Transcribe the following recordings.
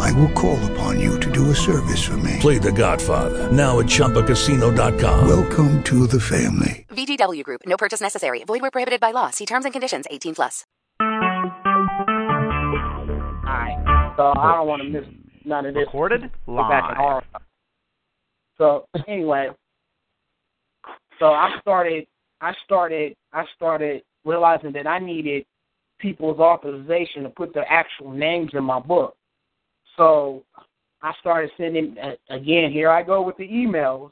I will call upon you to do a service for me. Play The Godfather now at ChumbaCasino.com. Welcome to the family. VGW Group. No purchase necessary. Void where prohibited by law. See terms and conditions. 18 plus. Alright. So I don't want to miss none of this. Recorded Go back to live. So anyway, so I started, I started, I started realizing that I needed people's authorization to put their actual names in my book. So I started sending uh, again. Here I go with the emails.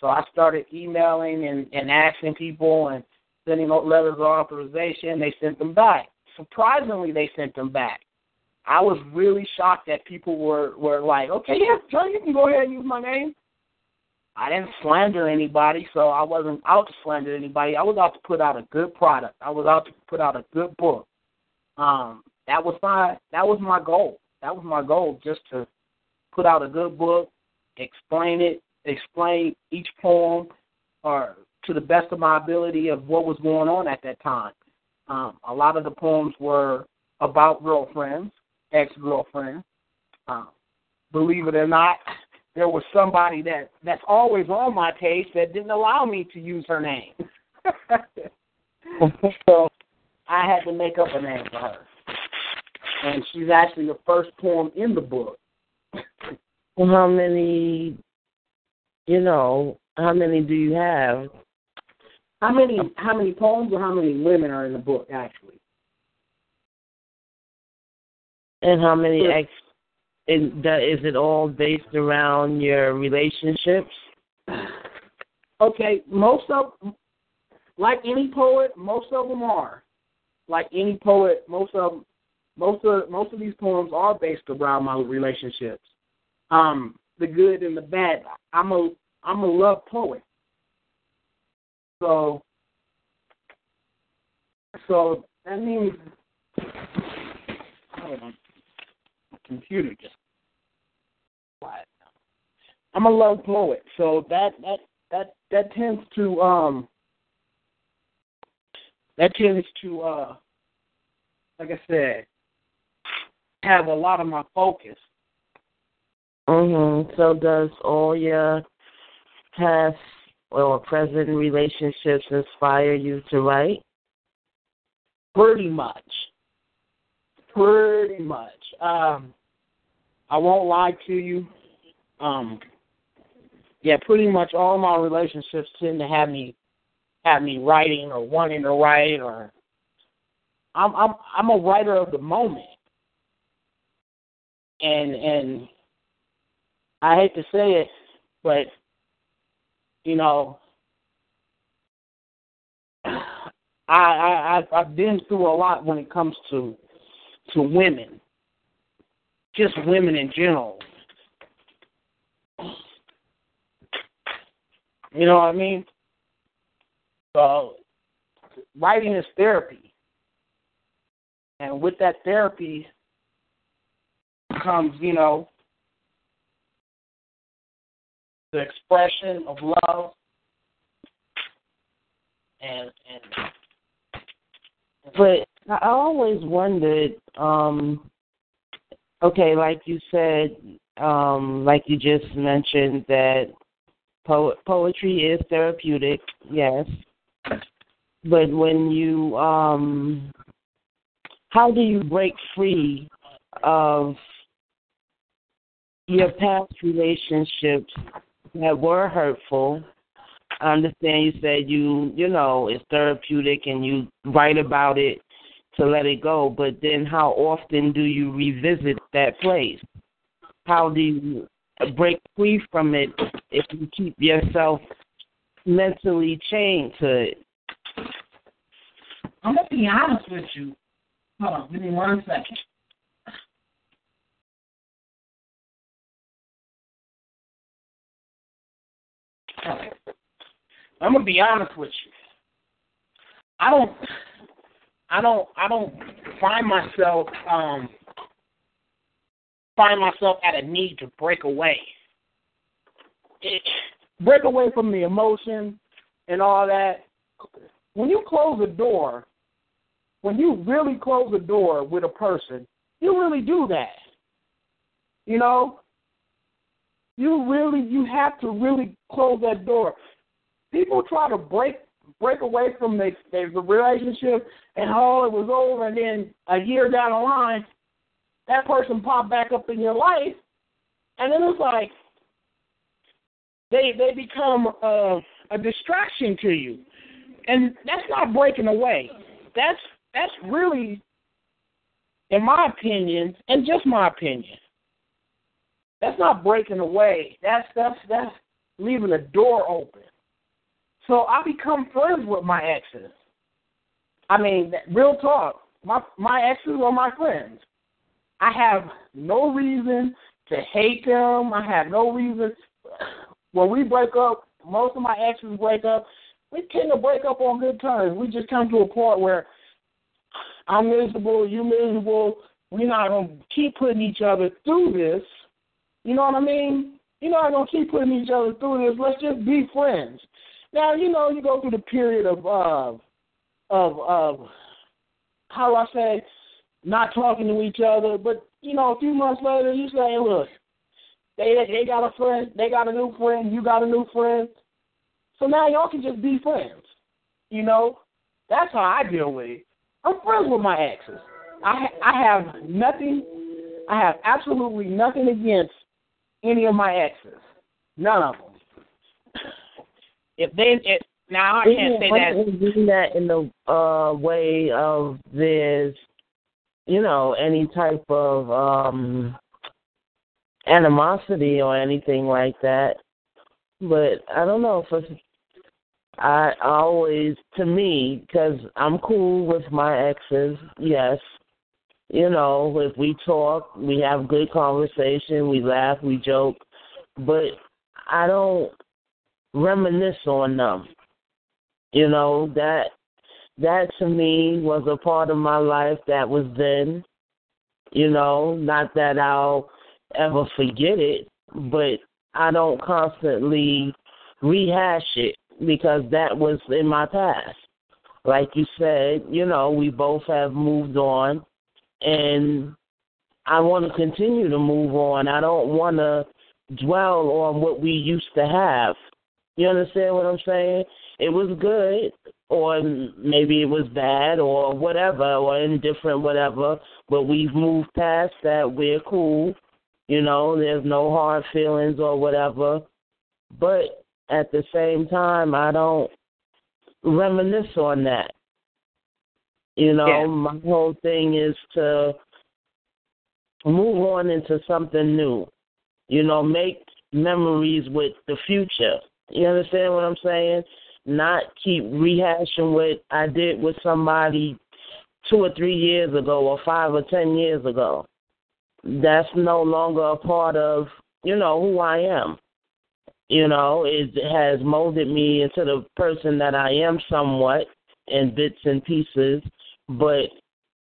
So I started emailing and, and asking people and sending letters of authorization. They sent them back. Surprisingly, they sent them back. I was really shocked that people were were like, okay, yeah, sure, you can go ahead and use my name. I didn't slander anybody, so I wasn't out to slander anybody. I was out to put out a good product. I was out to put out a good book. Um, that was my that was my goal. That was my goal, just to put out a good book, explain it, explain each poem, or to the best of my ability of what was going on at that time. Um, a lot of the poems were about girlfriends, ex-girlfriends. Um, believe it or not, there was somebody that that's always on my page that didn't allow me to use her name. so I had to make up a name for her. And she's actually the first poem in the book. Well, how many, you know, how many do you have? How many how many poems or how many women are in the book actually? And how many Yeah. ex? And that, is it all based around your relationships? Okay, most of like any poet, most of them are. Like any poet, most of them, most of most of these poems are based around my relationships. Um, the good and the bad. I'm a I'm a love poet. So so that means hold on. My computer just quiet. I'm a love poet, so that that that that tends to um that tends to uh like I said have a lot of my focus. Mhm. So does all your past or present relationships inspire you to write? Pretty much. Pretty much. Um I won't lie to you. Um yeah, pretty much all my relationships tend to have me have me writing or wanting to write or I'm I'm I'm a writer of the moment. And and I hate to say it, but you know I, I I've been through a lot when it comes to to women. Just women in general. You know what I mean? So writing is therapy. And with that therapy comes, you know, the expression of love and and But I always wondered, um, okay, like you said, um, like you just mentioned that po- poetry is therapeutic, yes. But when you, um, how do you break free of your past relationships that were hurtful? I understand you said you, you know, it's therapeutic and you write about it to let it go, but then how often do you revisit that place? How do you break free from it if you keep yourself mentally chained to it? I'm gonna be honest with you. Hold on, give me one second. I'm gonna be honest with you. I don't, I don't, I don't find myself um find myself at a need to break away. It, break away from the emotion and all that. When you close a door, when you really close a door with a person, you really do that. You know, you really you have to really close that door. People try to break break away from the, the relationship and oh it was over and then a year down the line that person popped back up in your life and then it's like they they become uh, a distraction to you. And that's not breaking away. That's that's really in my opinion, and just my opinion, that's not breaking away. That's that's that's leaving a door open. So I become friends with my exes. I mean, real talk. My my exes are my friends. I have no reason to hate them. I have no reason. When we break up, most of my exes break up. We tend to break up on good terms. We just come to a point where I'm miserable, you miserable. We're not gonna keep putting each other through this. You know what I mean? You're not gonna keep putting each other through this. Let's just be friends. Now, you know, you go through the period of uh, of of how I say not talking to each other, but you know, a few months later you say, Look, they they got a friend, they got a new friend, you got a new friend. So now y'all can just be friends. You know? That's how I deal with it. I'm friends with my exes. I I have nothing. I have absolutely nothing against any of my exes. None of them. If they if, now I can't say that. Doing that in the uh, way of this, you know, any type of um animosity or anything like that. But I don't know if it's I always, to me, because I'm cool with my exes, yes. You know, if we talk, we have good conversation, we laugh, we joke, but I don't reminisce on them. You know, that that to me was a part of my life that was then. You know, not that I'll ever forget it, but I don't constantly rehash it because that was in my past. Like you said, you know, we both have moved on and I want to continue to move on. I don't want to dwell on what we used to have. You understand what I'm saying? It was good, or maybe it was bad, or whatever, or indifferent, whatever. But we've moved past that. We're cool. You know, there's no hard feelings or whatever. But at the same time, I don't reminisce on that. You know, yeah. my whole thing is to move on into something new. You know, make memories with the future. You understand what I'm saying? Not keep rehashing what I did with somebody two or three years ago or five or ten years ago. That's no longer a part of, you know, who I am. You know, it has molded me into the person that I am somewhat in bits and pieces, but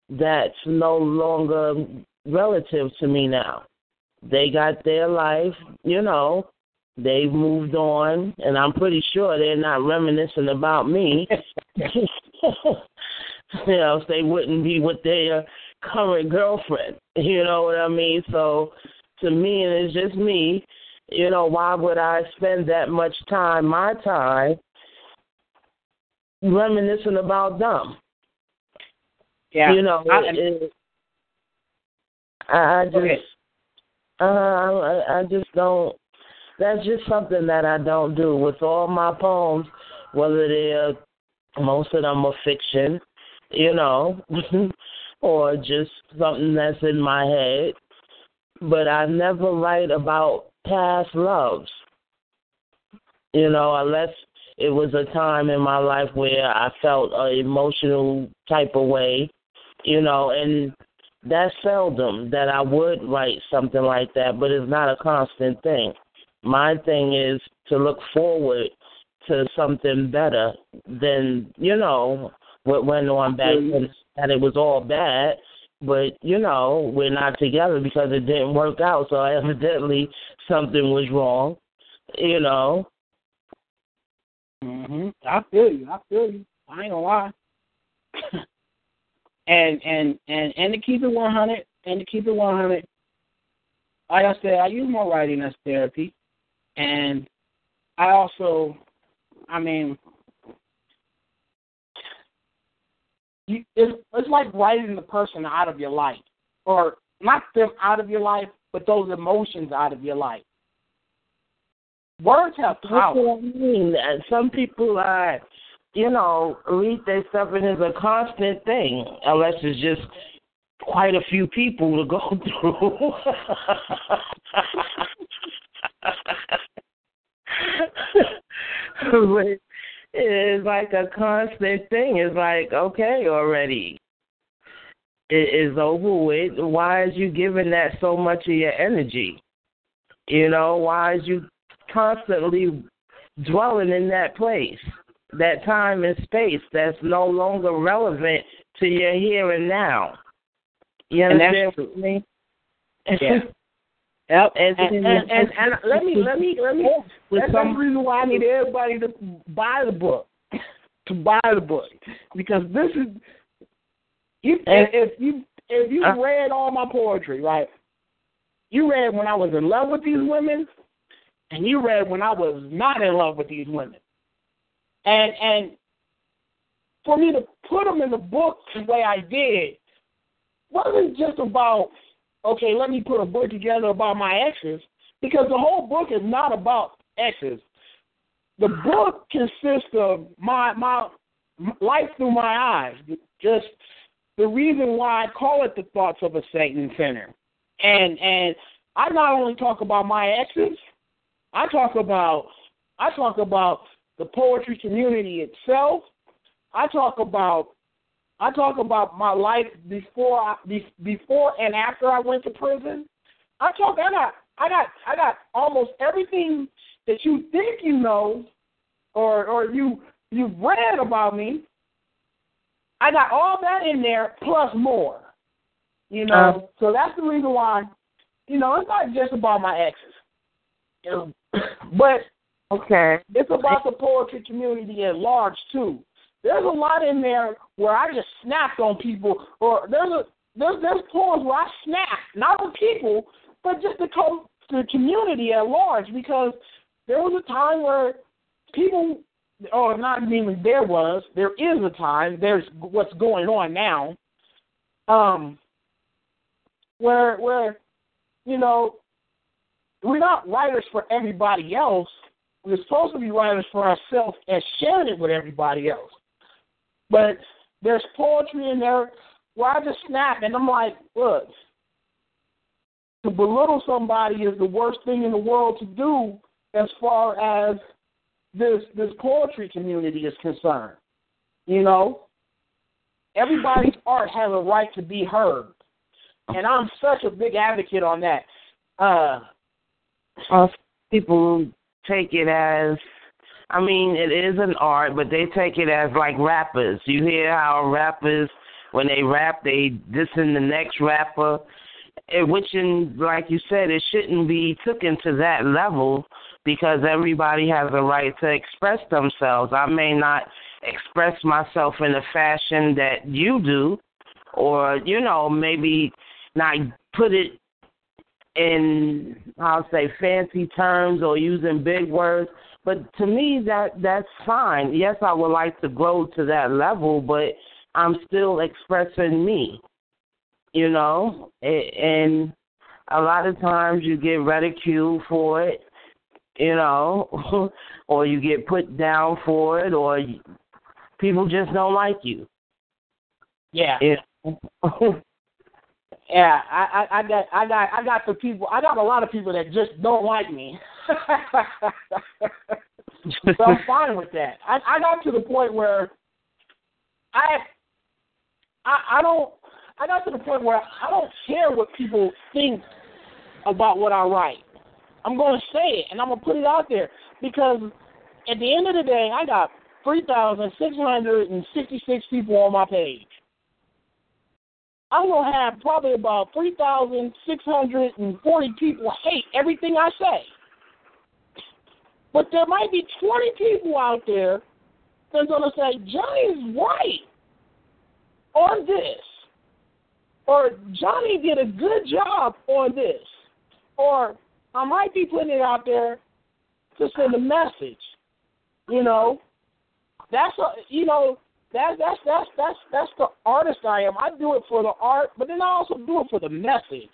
that's no longer relative to me now. They got their life, you know, they've moved on, and I'm pretty sure they're not reminiscing about me. you know, they wouldn't be with their current girlfriend. You know what I mean? So to me, and it's just me, you know, why would I spend that much time, my time, reminiscing about them? Yeah. You know, I, it, I, I just, okay. uh, I, I just don't. That's just something that I don't do with all my poems, whether they're most of them are fiction, you know, or just something that's in my head. But I never write about past loves. You know, unless it was a time in my life where I felt an emotional type of way, you know, and that's seldom that I would write something like that, but it's not a constant thing. My thing is to look forward to something better than you know what went on back then. That it was all bad, but you know we're not together because it didn't work out. So evidently something was wrong. You know. Mhm. I feel you. I feel you. I ain't gonna lie. And and and and to keep it one hundred, and to keep it one hundred, like I said, I use my writing as therapy, and I also, I mean, you, it's, it's like writing the person out of your life, or not them out of your life, but those emotions out of your life. Words have power. That's what I mean. Some people are, you know, read their stuff and it's a constant thing, unless it's just quite a few people to go through. but it's like a constant thing. It's like, okay, already. It is over with. Why is you giving that so much of your energy? You know, why is you constantly dwelling in that place, that time and space that's no longer relevant to your here and now? You understand what I mean? Yeah. Yep. And and, and, and, and, let me let me let me That's the reason why I need everybody to buy the book. to buy the book. Because this is And- if you if you Uh. read all my poetry, right? You read when I was in love with these women and you read when I was not in love with these women. And and for me to put them in the book the way I did wasn't just about okay, let me put a book together about my exes because the whole book is not about exes. The book consists of my my life through my eyes. Just the reason why I call it the thoughts of a Saint and sinner. And and I not only talk about my exes, I talk about I talk about the poetry community itself. I talk about I talk about my life before I, be, before and after I went to prison. I talk I got I got I got almost everything that you think you know or or you you've read about me. I got all that in there plus more. You know, um, so that's the reason why. You know, it's not just about my exes. You know, but Okay. it's about the poetry community at large too. There's a lot in there where I just snapped on people, or there's a there's there's poems where I snapped, not on people, but just the co- the community at large, because there was a time where people, or not even there was, there is a time. There's what's going on now, um, where where, you know, we're not writers for everybody else. We're supposed to be writers for ourselves and sharing it with everybody else. But there's poetry in there where I just snap and I'm like, look, to belittle somebody is the worst thing in the world to do as far as this this poetry community is concerned. You know? Everybody's art has a right to be heard. And I'm such a big advocate on that. Uh Uh, people take it as I mean, it is an art, but they take it as like rappers. You hear how rappers when they rap they dissing the next rapper. Eh, Which in like you said, it shouldn't be taken to that level because everybody has a right to express themselves. I may not express myself in a fashion that you do or, you know, maybe not put it in I'll say fancy terms or using big words. But to me that that's fine. Yes, I would like to grow to that level, but I'm still expressing me. You know? And a lot of times you get ridiculed for it, you know, or you get put down for it or people just don't like you. yeah. You know? Yeah, I, I, I got I got I got the people I got a lot of people that just don't like me. so I'm fine with that. I, I got to the point where I I I don't I got to the point where I don't care what people think about what I write. I'm gonna say it and I'm gonna put it out there because at the end of the day, I got 3,666 people on my page. I'm to have probably about 3,640 people hate everything I say. But there might be 20 people out there that's to say, Johnny's right on this. Or Johnny did a good job on this. Or I might be putting it out there to send a message. You know, that's a, you know that that's that's that's that's the artist I am. I do it for the art, but then I also do it for the message.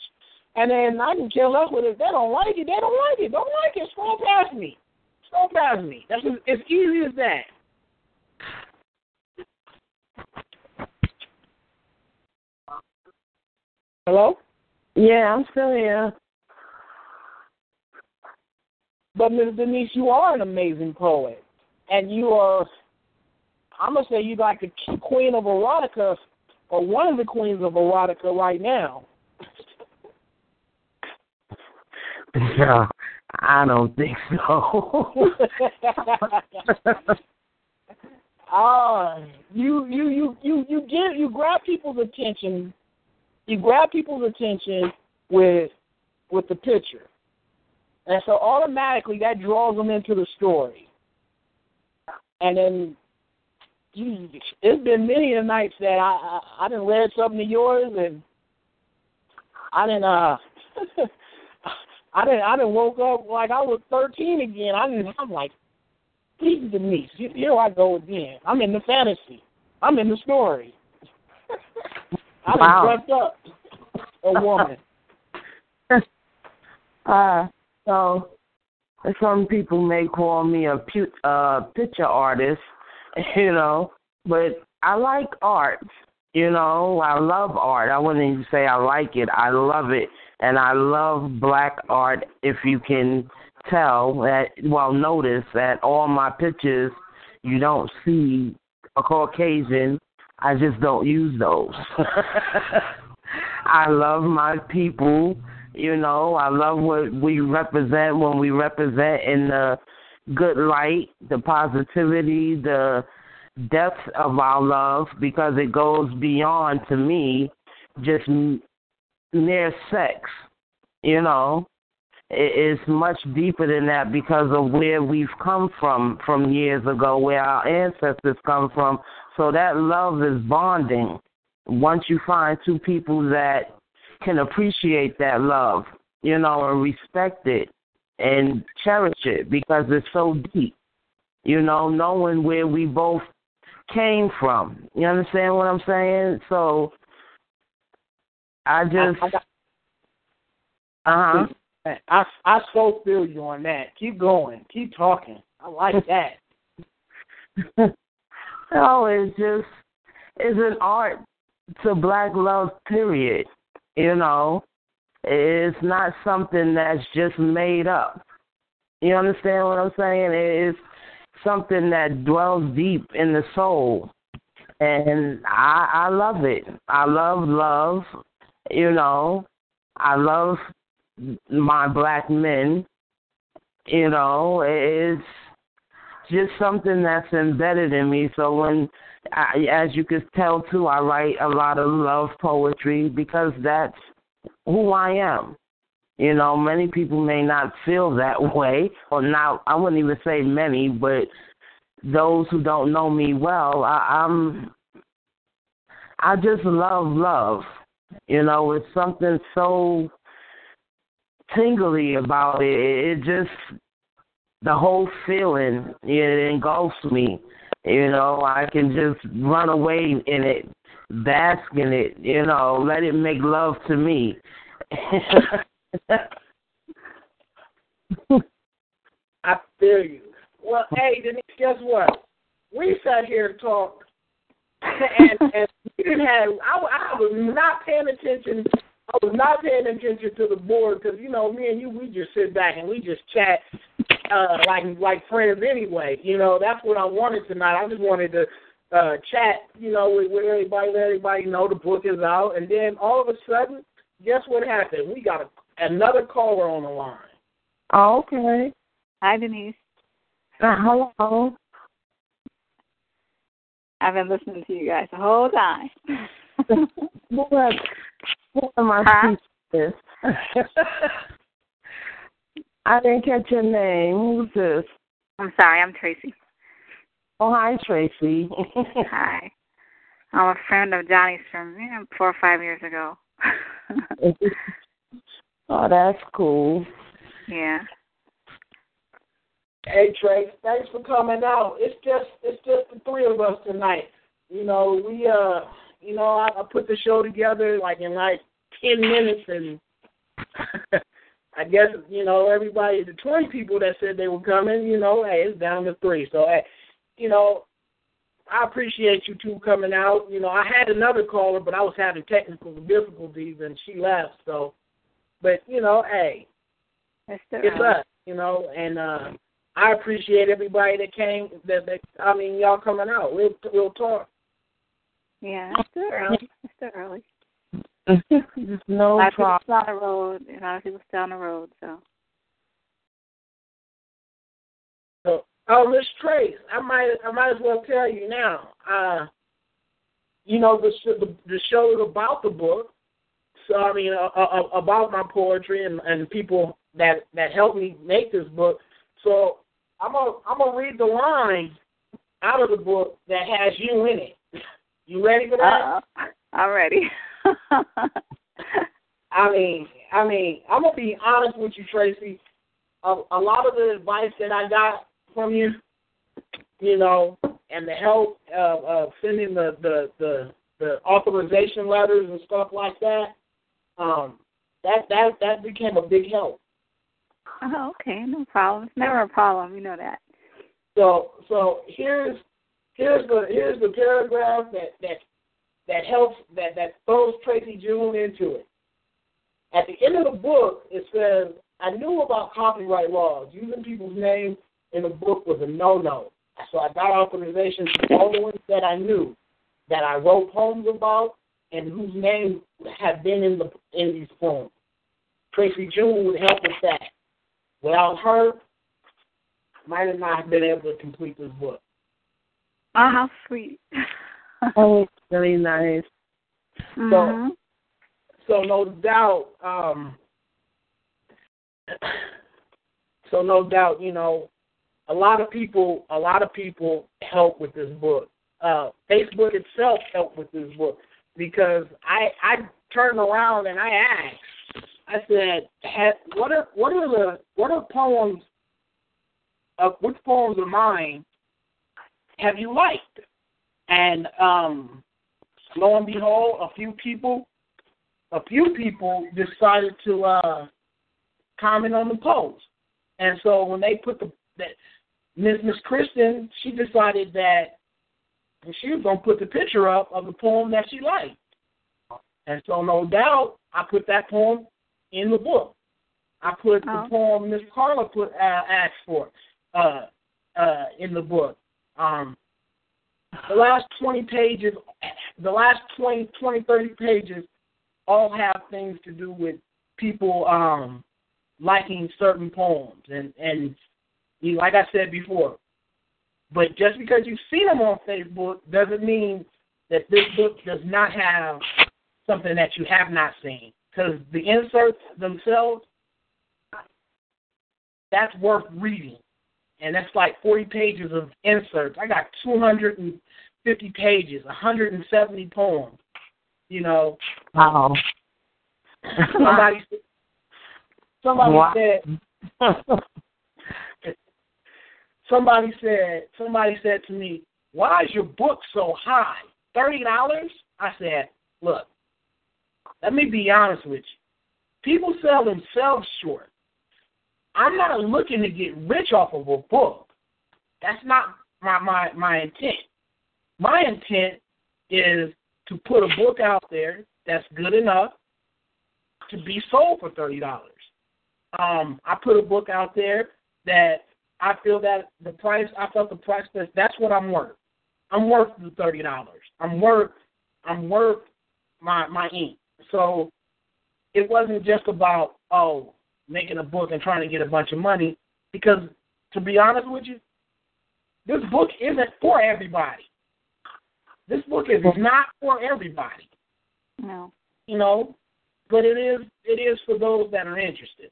And then I can kill up with it. If they don't like it, they don't like it. Don't like it. Scroll past me. Scroll past me. That's as, as easy as that. Hello? Yeah, I'm still here. But Ms. Denise, you are an amazing poet, and you are. I'm gonna say you like the queen of erotica, or one of the queens of erotica right now. No, I don't think so. Ah, you you you you you get you grab people's attention. You grab people's attention with with the picture. And so automatically that draws them into the story. And then geez, it's been many a nights that I I, I didn't read something of yours and I didn't uh I didn't I didn't woke up like I was thirteen again. I didn't I'm like, please Denise, here I go again. I'm in the fantasy. I'm in the story. I wow. dressed up a woman. uh so some people may call me a pu- uh, picture artist, you know, but I like art. You know, I love art. I wouldn't even say I like it. I love it, and I love black art. If you can tell that, well, notice that all my pictures, you don't see a Caucasian. I just don't use those. I love my people. You know, I love what we represent when we represent in the good light, the positivity, the depth of our love, because it goes beyond, to me, just mere sex. You know, it's much deeper than that because of where we've come from from years ago, where our ancestors come from. So that love is bonding. Once you find two people that can appreciate that love, you know, and respect it and cherish it because it's so deep. You know, knowing where we both came from. You understand what I'm saying? So I just uh huh. I I so feel you on that. Keep going. Keep talking. I like that. no, it's just it's an art to black love period. You know, it's not something that's just made up. You understand what I'm saying? It's something that dwells deep in the soul. And I I love it. I love love, you know. I love my black men. You know, it's just something that's embedded in me. So when I, as you could tell too, I write a lot of love poetry because that's who I am. You know, many people may not feel that way, or not. I wouldn't even say many, but those who don't know me well, I, I'm. I just love love. You know, it's something so tingly about it. It just the whole feeling it engulfs me. You know, I can just run away in it, bask in it, you know, let it make love to me. I feel you. Well, hey, Denise, guess what? We sat here and talked, and, and we didn't have. I, I was not paying attention. I was not paying attention to the board because you know me and you, we just sit back and we just chat uh, like like friends anyway. You know, that's what I wanted tonight. I just wanted to uh, chat, you know, with, with everybody, let everybody know the book is out, and then all of a sudden, guess what happened? We got a, another caller on the line. Oh, okay. Hi, Denise. Uh, hello. I've been listening to you guys the whole time. what, what am I Huh? this? I didn't catch your name. Who's this? I'm sorry, I'm Tracy. Oh, hi, Tracy. Hi. I'm a friend of Johnny's from you know, four or five years ago. oh, that's cool. yeah. Hey Trey, thanks for coming out. It's just it's just the three of us tonight. You know, we uh you know, I, I put the show together like in like ten minutes and I guess, you know, everybody the twenty people that said they were coming, you know, hey, it's down to three. So hey, you know, I appreciate you two coming out. You know, I had another caller but I was having technical difficulties and she left, so but, you know, hey, It's, the, it's us, you know, and uh I appreciate everybody that came. That, that I mean, y'all coming out. We'll we'll talk. Yeah, it's still early. It's still early. no a lot of people problem. still on the road. A lot of people still on the road. So oh, Miss Trace, I might I might as well tell you now. Uh, you know the the, the show is about the book. So I mean uh, uh, about my poetry and and people that that helped me make this book. So I'm gonna I'm gonna read the line out of the book that has you in it. You ready for that? uh I'm ready. I mean, I mean, I'm gonna be honest with you, Tracy. A, a lot of the advice that I got from you, you know, and the help of, of sending the, the the the authorization letters and stuff like that, um, that that that became a big help. oh, okay, no problem. It's never a problem. You know that. So so here's here's the here's the paragraph that that that helps that that throws Tracy June into it. At the end of the book, it says, "I knew about copyright laws. Using people's names in the book was a no-no. So I got authorization to all the ones that I knew, that I wrote poems about, and whose names have been in the in these poems. Tracy June would help with that. Without her, might have not been able to complete this book. Oh, how sweet. Oh, it's really nice. Mhm. So no doubt, um, so no doubt, you know, a lot of people, a lot of people help with this book. Uh, Facebook itself helped with this book because I I turned around and I asked, I said, what are what are the what are poems, of which poems of mine have you liked? And um, lo and behold, a few people a few people decided to uh, comment on the post. And so when they put the Miss Miss Kristen, she decided that she was gonna put the picture up of the poem that she liked. And so no doubt I put that poem in the book. I put Oh. the poem Miss Carla put uh, asked for uh, uh, in the book. Um, the last 20 pages, the last 20, 20, 30 pages all have things to do with people um, liking certain poems. And, and you, like I said before, but just because you see them on Facebook doesn't mean that this book does not have something that you have not seen. Because the inserts themselves, that's worth reading. And that's like 40 pages of inserts. I got 250 pages, 170 poems. You know, Wow. somebody somebody Wow. said somebody said somebody said to me, "Why is your book so high? Thirty dollars?" I said, "Look, let me be honest with you. People sell themselves short. I'm not looking to get rich off of a book. That's not my my my intent. My intent is to put a book out there that's good enough to be sold for thirty dollars. Um, I put a book out there that I feel that the price I felt the price that that's what I'm worth. I'm worth the thirty dollars. I'm worth I'm worth my my ink. So it wasn't just about oh making a book and trying to get a bunch of money because to be honest with you, this book isn't for everybody. This book is not for everybody. No. You know, but it is it is for those that are interested.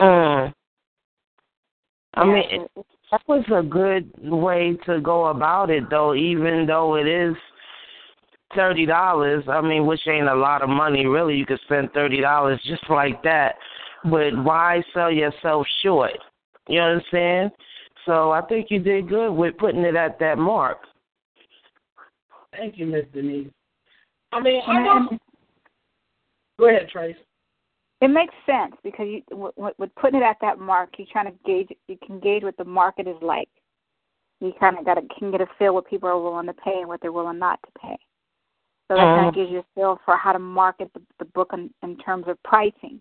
Mm. I Yeah, mean, it- it, that was a good way to go about it, though. Even though it is thirty dollars, I mean, which ain't a lot of money, really. You could spend thirty dollars just like that. But why sell yourself short? You understand? So I think you did good with putting it at that mark. Thank you, Miss Denise. I mean, I mm-hmm. And- know. Go ahead, Trace. It makes sense because you, with, with putting it at that mark, you're trying to gauge. You can gauge what the market is like. You kind of got to can get a feel what people are willing to pay and what they're willing not to pay. So that kind Mhm. of gives you a feel for how to market the, the book in, in terms of pricing.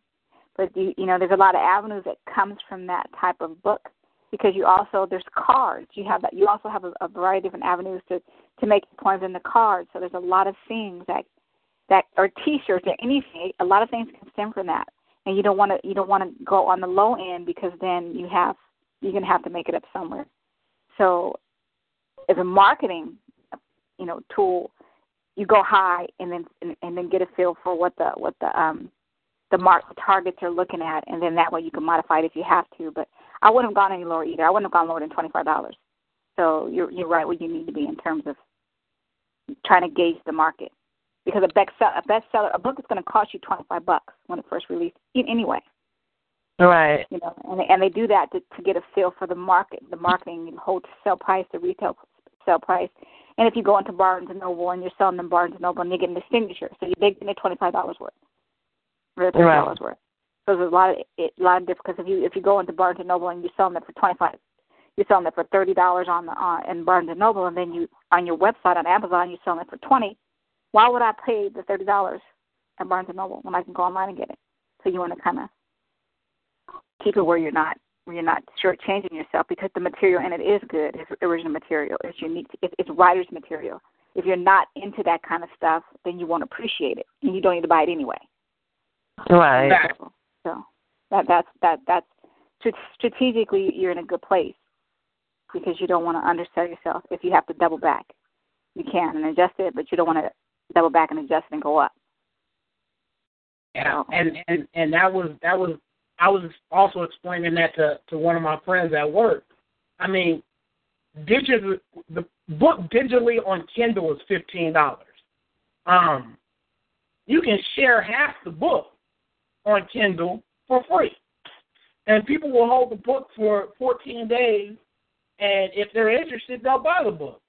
But you, you know, there's a lot of avenues that comes from that type of book because you also there's cards. You have that. You also have a, a variety of different avenues to to make points in the cards. So there's a lot of things that that or T-shirts or anything. A lot of things can stem from that, and you don't want to you don't want to go on the low end because then you have you're gonna have to make it up somewhere. So, as a marketing, you know, tool, you go high and then and, and then get a feel for what the what the um the mark the targets are looking at, and then that way you can modify it if you have to. But I wouldn't have gone any lower either. I wouldn't have gone lower than twenty five dollars. So you're you're right where you need to be in terms of trying to gauge the market because a bestseller, a bestseller, a book is going to cost you twenty five bucks when it first released. Anyway, Right. you know, and and they do that to, to get a feel for the market, the marketing, the wholesale price, the retail sell price. And if you go into Barnes and Noble and you're selling them Barnes and Noble and you're getting the signature, so you're getting the twenty five dollars worth, or thirty dollars worth. So there's a lot of it, a lot of different because if you if you go into Barnes and Noble and you're selling it for twenty five, you're selling it for thirty dollars on the on in Barnes and Noble, and then you on your website on Amazon you're selling it for twenty. Why would I pay the thirty dollars at Barnes and Noble when I can go online and get it? So you want to kind of keep it where you're not where you're not shortchanging yourself because the material in it is good. It's original material. It's unique. It's, it's writer's material. If you're not into that kind of stuff, then you won't appreciate it, and you don't need to buy it anyway. Right. Exactly. So that that's that that's strategically you're in a good place because you don't want to undersell yourself. If you have to double back, you can and adjust it, but you don't want to double back and adjust and go up. Yeah, and and and that was that was I was also explaining that to to one of my friends at work. I mean, digital the book digitally on Kindle is fifteen dollars. Um, you can share half the book on Kindle for free, and people will hold the book for fourteen days, and if they're interested, they'll buy the book.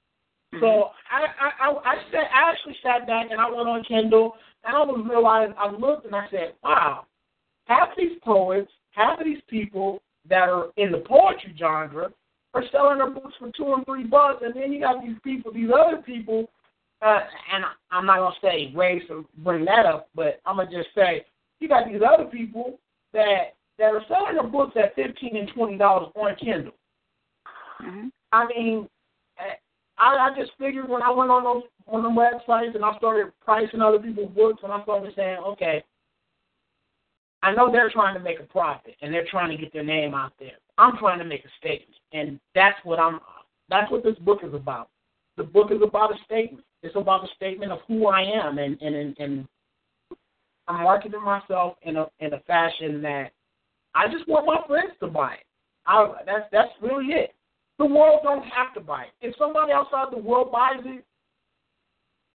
So I I I, I sat I actually sat back and I went on Kindle and I was realized I looked and I said, wow, half these poets, half of these people that are in the poetry genre are selling their books for two and three bucks, and then you got these people, these other people, uh, and I'm not gonna say race or bring that up, but I'm gonna just say you got these other people that that are selling their books at fifteen and twenty dollars on Kindle. Mm-hmm. I mean, I, I just figured when I went on those on the websites and I started pricing other people's books and I started saying, okay, I know they're trying to make a profit and they're trying to get their name out there. I'm trying to make a statement, and that's what I'm. That's what this book is about. The book is about a statement. It's about a statement of who I am, and and and, I'm marketing myself in a in a fashion that I just want my friends to buy it. I, that's that's really it. The world don't have to buy it. If somebody outside the world buys it,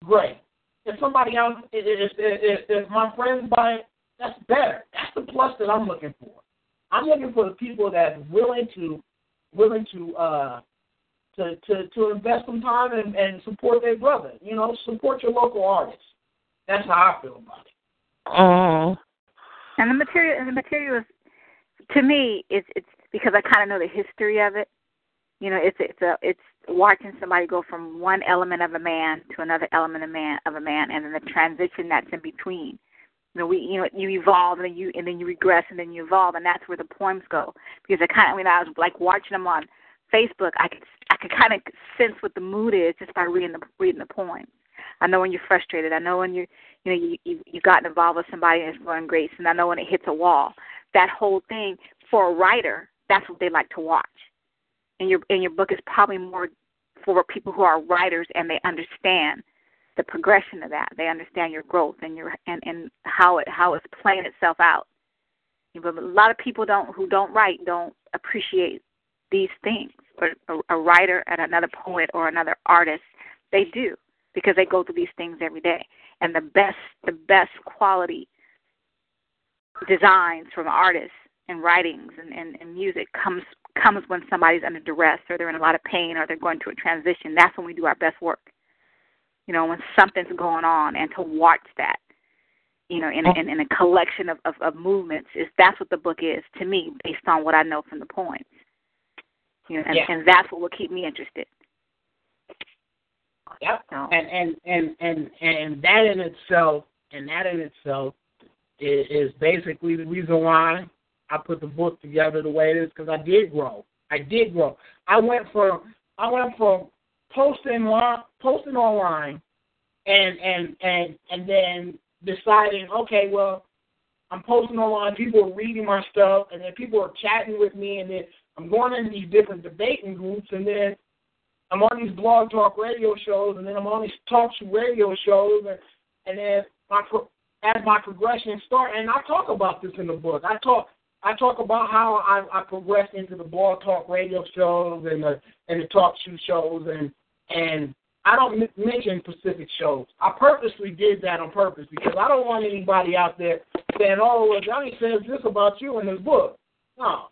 great. If somebody else, if if, if, if my friends buy it, that's better. That's the plus that I'm looking for. I'm looking for the people that are willing to willing to uh to to to invest some time and, and support their brother. You know, support your local artists. That's how I feel about it. Mm. And the material and the material is to me it's it's because I kind of know the history of it. You know, it's it's a it's watching somebody go from one element of a man to another element of man of a man, and then the transition that's in between. You know, we you know you evolve and then you and then you regress and then you evolve, and that's where the poems go. Because I kind of when I was like watching them on Facebook, I could I could kind of sense what the mood is just by reading the reading the poems. I know when you're frustrated. I know when you you know you you you gotten involved with somebody and it's going great, and I know when it hits a wall. That whole thing for a writer, that's what they like to watch. And your and your book is probably more for people who are writers and they understand the progression of that. They understand your growth and your and and how it how it's playing itself out. But a lot of people don't who don't write don't appreciate these things. Or a, a writer and another poet or another artist, they do because they go through these things every day. And the best the best quality designs from artists and writings and, and, and music comes comes when somebody's under duress or they're in a lot of pain or they're going through a transition. That's when we do our best work. You know, when something's going on and to watch that, you know, in, in, in a collection of, of, of movements is that's what the book is to me based on what I know from the poems. You know, and, Yeah. and that's what will keep me interested. Yep. So, And and and and and that in itself, and that in itself, is, is basically the reason why I put the book together the way it is because I did grow. I did grow. I went from I went from posting posting online, and and and and then deciding, okay, well, I'm posting online. People are reading my stuff, and then people are chatting with me, and then I'm going into these different debating groups, and then I'm on these blog talk radio shows, and then I'm on these talk radio shows, and and then my pro- as my progression start, and I talk about this in the book. I talk I talk about how I, I progressed into the blog talk radio shows and the and the talk show shows, and and I don't m- mention Pacific shows. I purposely did that on purpose because I don't want anybody out there saying, "Oh, well, Johnny says this about you in his book." No,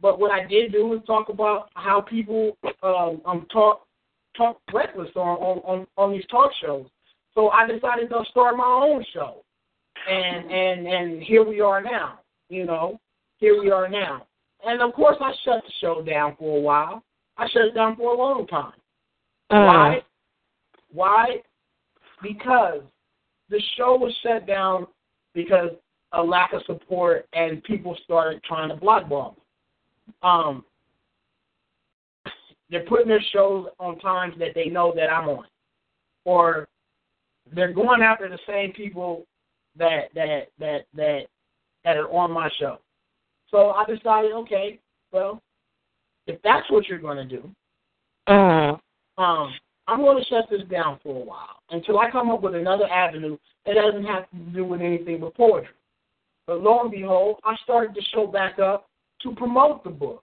but what I did do was talk about how people um, um talk talk reckless on, on on on these talk shows. So I decided to start my own show, and and and here we are now. You know, here we are now. And of course, I shut the show down for a while. I shut it down for a long time. Why? Why? Because the show was shut down because of lack of support and people started trying to me. Um, they're putting their shows on times that they know that I'm on, or they're going after the same people that that that that that are on my show. So I decided, okay, well, if that's what you're going to do, Mm. um, I'm going to shut this down for a while until I come up with another avenue that doesn't have to do with anything but poetry. But lo and behold, I started the show back up to promote the book,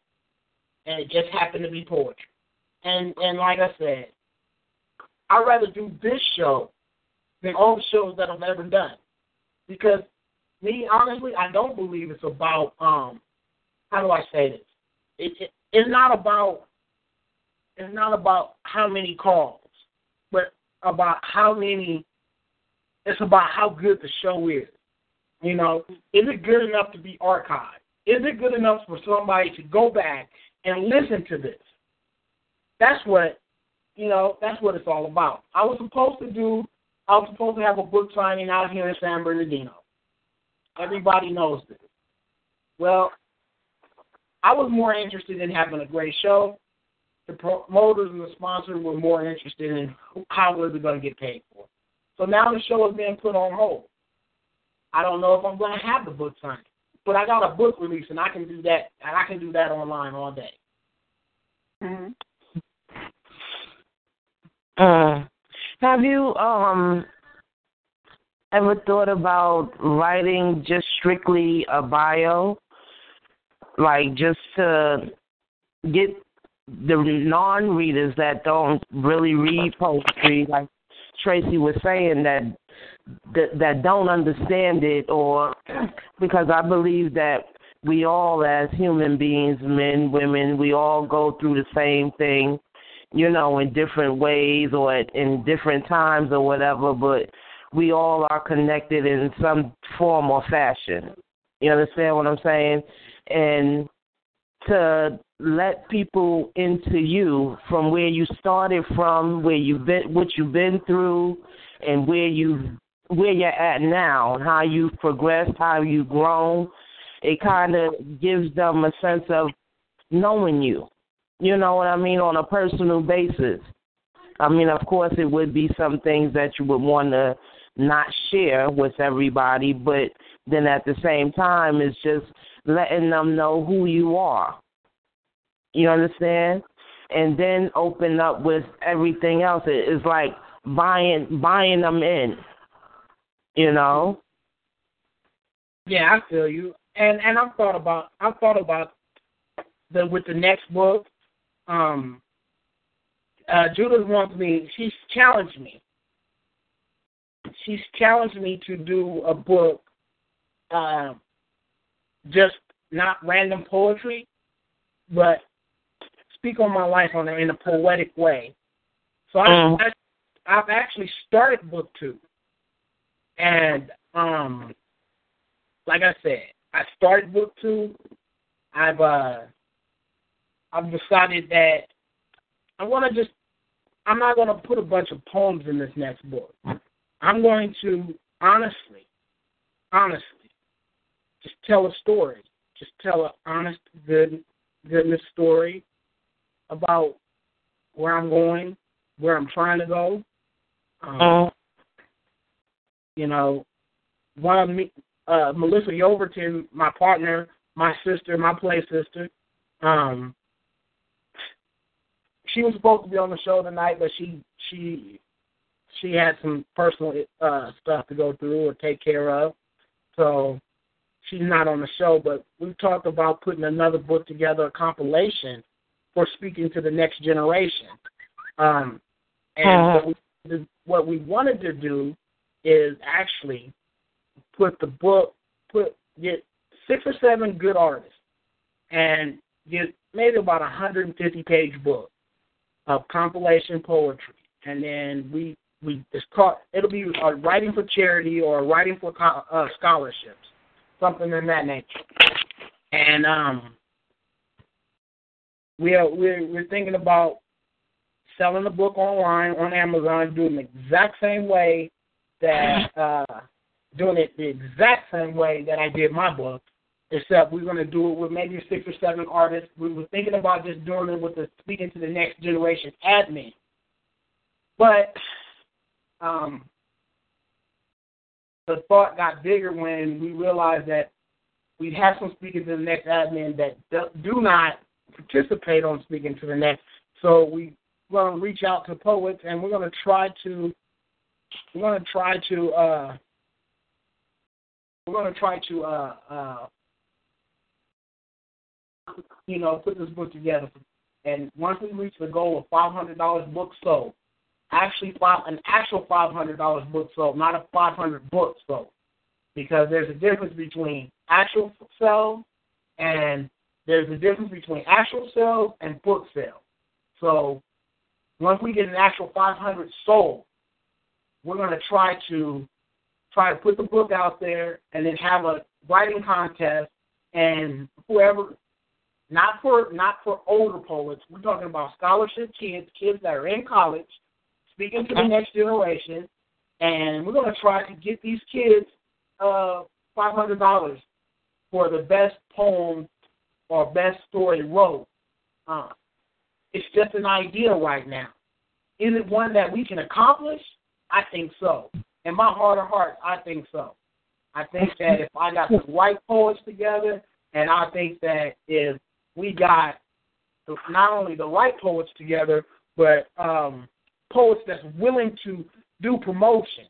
and it just happened to be poetry. And and like I said, I'd rather do this show than all the shows that I've ever done, because me honestly, I don't believe it's about um, how do I say this? It, it it's not about it's not about how many calls, but about how many. It's about how good the show is. You know, is it good enough to be archived? Is it good enough for somebody to go back and listen to this? That's what, you know, that's what it's all about. I was supposed to do. I was supposed to have a book signing out here in San Bernardino. Everybody knows this. Well, I was more interested in having a great show the promoters and the sponsors were more interested in how was it going to get paid for. So now the show is being put on hold. I don't know if I'm going to have the book signed, but I got a book release and I can do that, and I can do that online all day. hmm Uh, have you um ever thought about writing just strictly a bio, like just to get the non-readers that don't really read poetry, like Tracy was saying, that that, that don't understand it, or because I believe that we all, as human beings, men, women, we all go through the same thing you know, in different ways or in different times or whatever, but we all are connected in some form or fashion. You understand what I'm saying? And to let people into you from where you started from, where you've been, what you've been through, and where you where you're at now, and how you've progressed, how you've grown. It kind of gives them a sense of knowing you. You know what I mean on a personal basis. I mean, of course, it would be some things that you would want to not share with everybody, but then at the same time, it's just letting them know who you are. You understand? And then open up with everything else. It's like buying buying them in. You know. Yeah, I feel you. And and I've thought about I've thought about the with the next book. Um, uh, Judith wants me. She's challenged me. She's challenged me to do a book, uh, just not random poetry, but speak on my life on in a poetic way. So I, Mm. I I've actually started book two, and um, like I said, I started book two. I've uh, I've decided that I want to just I'm not going to put a bunch of poems in this next book. I'm going to honestly, honestly, just tell a story. Just tell an honest, good, goodness story about where I'm going, where I'm trying to go. Um, Mm. you know, one of me, uh, Melissa Yoverton, my partner, my sister, my play sister. Um, she was supposed to be on the show tonight, but she she she had some personal uh stuff to go through or take care of, so she's not on the show. But we talked about putting another book together, a compilation for speaking to the next generation. Um, and Uh-huh. what, we, what we wanted to do is actually put the book, put get six or seven good artists, and get maybe about a 150 page book of compilation poetry, and then we we it's called it'll be a writing for charity or writing for co- uh, scholarships, something in that nature, and um we are we're we're thinking about selling the book online on Amazon, doing the exact same way that uh doing it the exact same way that I did my book, except we're going to do it with maybe six or seven artists. We were thinking about just doing it with the speaking to the next generation admin, but um, the thought got bigger when we realized that we'd have some speaking to the next admin that do- do not participate on speaking to the next. So we we're going to reach out to poets and we're going to try to we're going to try to uh, we're going to try to uh, uh, you know put this book together. And once we reach the goal of five hundred dollars book sold, actually five, an actual five hundred dollars book sold, not a five hundred book sold, because there's a difference between actual sales and there's a difference between actual sales and book sales. So once we get an actual 500 sold, we're going to try to try to put the book out there and then have a writing contest and whoever not for not for older poets, we're talking about scholarship kids, kids that are in college, speaking to the next generation, and we're going to try to get these kids uh five hundred dollars for the best poem or best story wrote. Uh, it's just an idea right now. Is it one that we can accomplish? I think so. In my heart of hearts, I think so. I think that if I got the right poets together, and I think that if we got not only the right poets together, but um, poets that's willing to do promotions,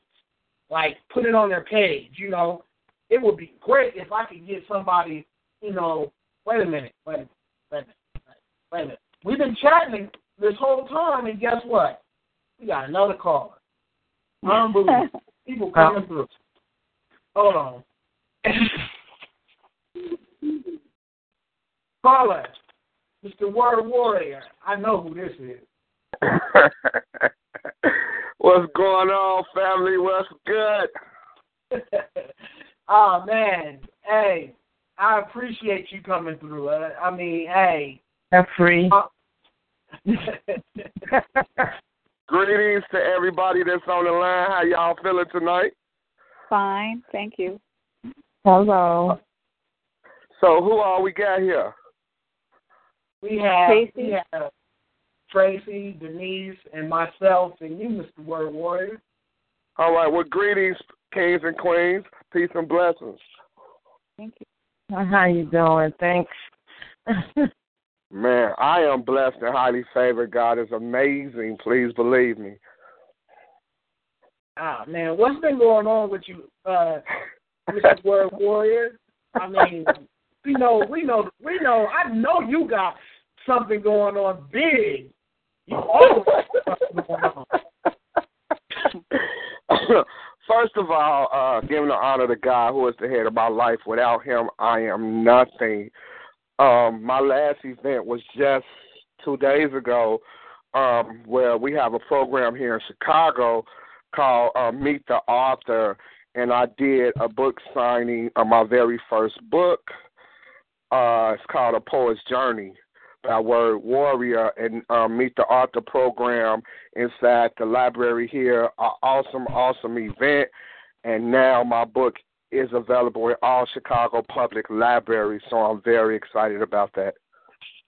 like put it on their page. You know, it would be great if I could get somebody. You know, wait a minute, wait a minute, wait a minute, wait a minute. We've been chatting this whole time, and guess what? We got another caller. Unbelievable. People coming through. Hold on. Caller, Mr. Word Warrior. I know who this is. What's going on, family? What's good? oh man, hey, I appreciate you coming through. Uh, I mean, hey, That's free. uh, Greetings to everybody that's on the line. How y'all feeling tonight? Fine, thank you. Hello. So, who all we got here? we have Tracy? we have Tracy, Denise, and myself, and you, Mr. Word Warrior. All right. Well, greetings, kings and queens. Peace and blessings. Thank you. How you doing? Thanks. Man, I am blessed and highly favored. God is amazing. Please believe me. Ah man, what's been going on with you, uh, Mr. Word Warrior? I mean, we know, we know, we know. I know you got something going on big. You always. First of all, uh, giving the honor to God who is the head of my life. Without him, I am nothing. Um, my last event was just two days ago, um, where we have a program here in Chicago called uh, Meet the Author, and I did a book signing of my very first book. Uh, it's called A Poet's Journey by Word Warrior, and uh, Meet the Author program inside the library here. An awesome, awesome event, and now my book is available in all Chicago public libraries, so I'm very excited about that.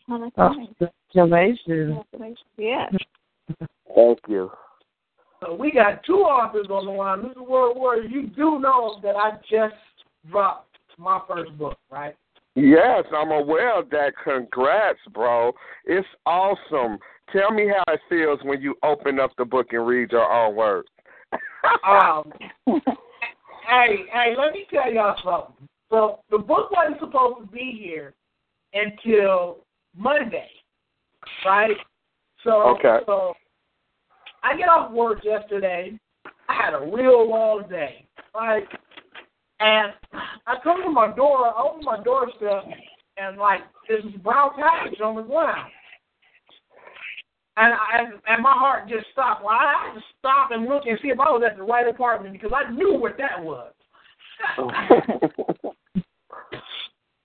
Oh, that's Oh, congratulations. Congratulations. Yes. Thank you. So we got two authors on the line. Mr. Word Warrior, you do know that I just dropped my first book, right? Yes, I'm aware of that. Congrats, bro. It's awesome. Tell me how it feels when you open up the book and read your own words. Um, hey, hey, let me tell y'all something. So the book wasn't supposed to be here until Monday, right? So, Okay. so I get off work yesterday. I had a real long day, right? And I come to my door, I open my doorstep, and like this brown package on the ground. And, I, and my heart just stopped. Well, I had to stop and look and see if I was at the right apartment because I knew what that was.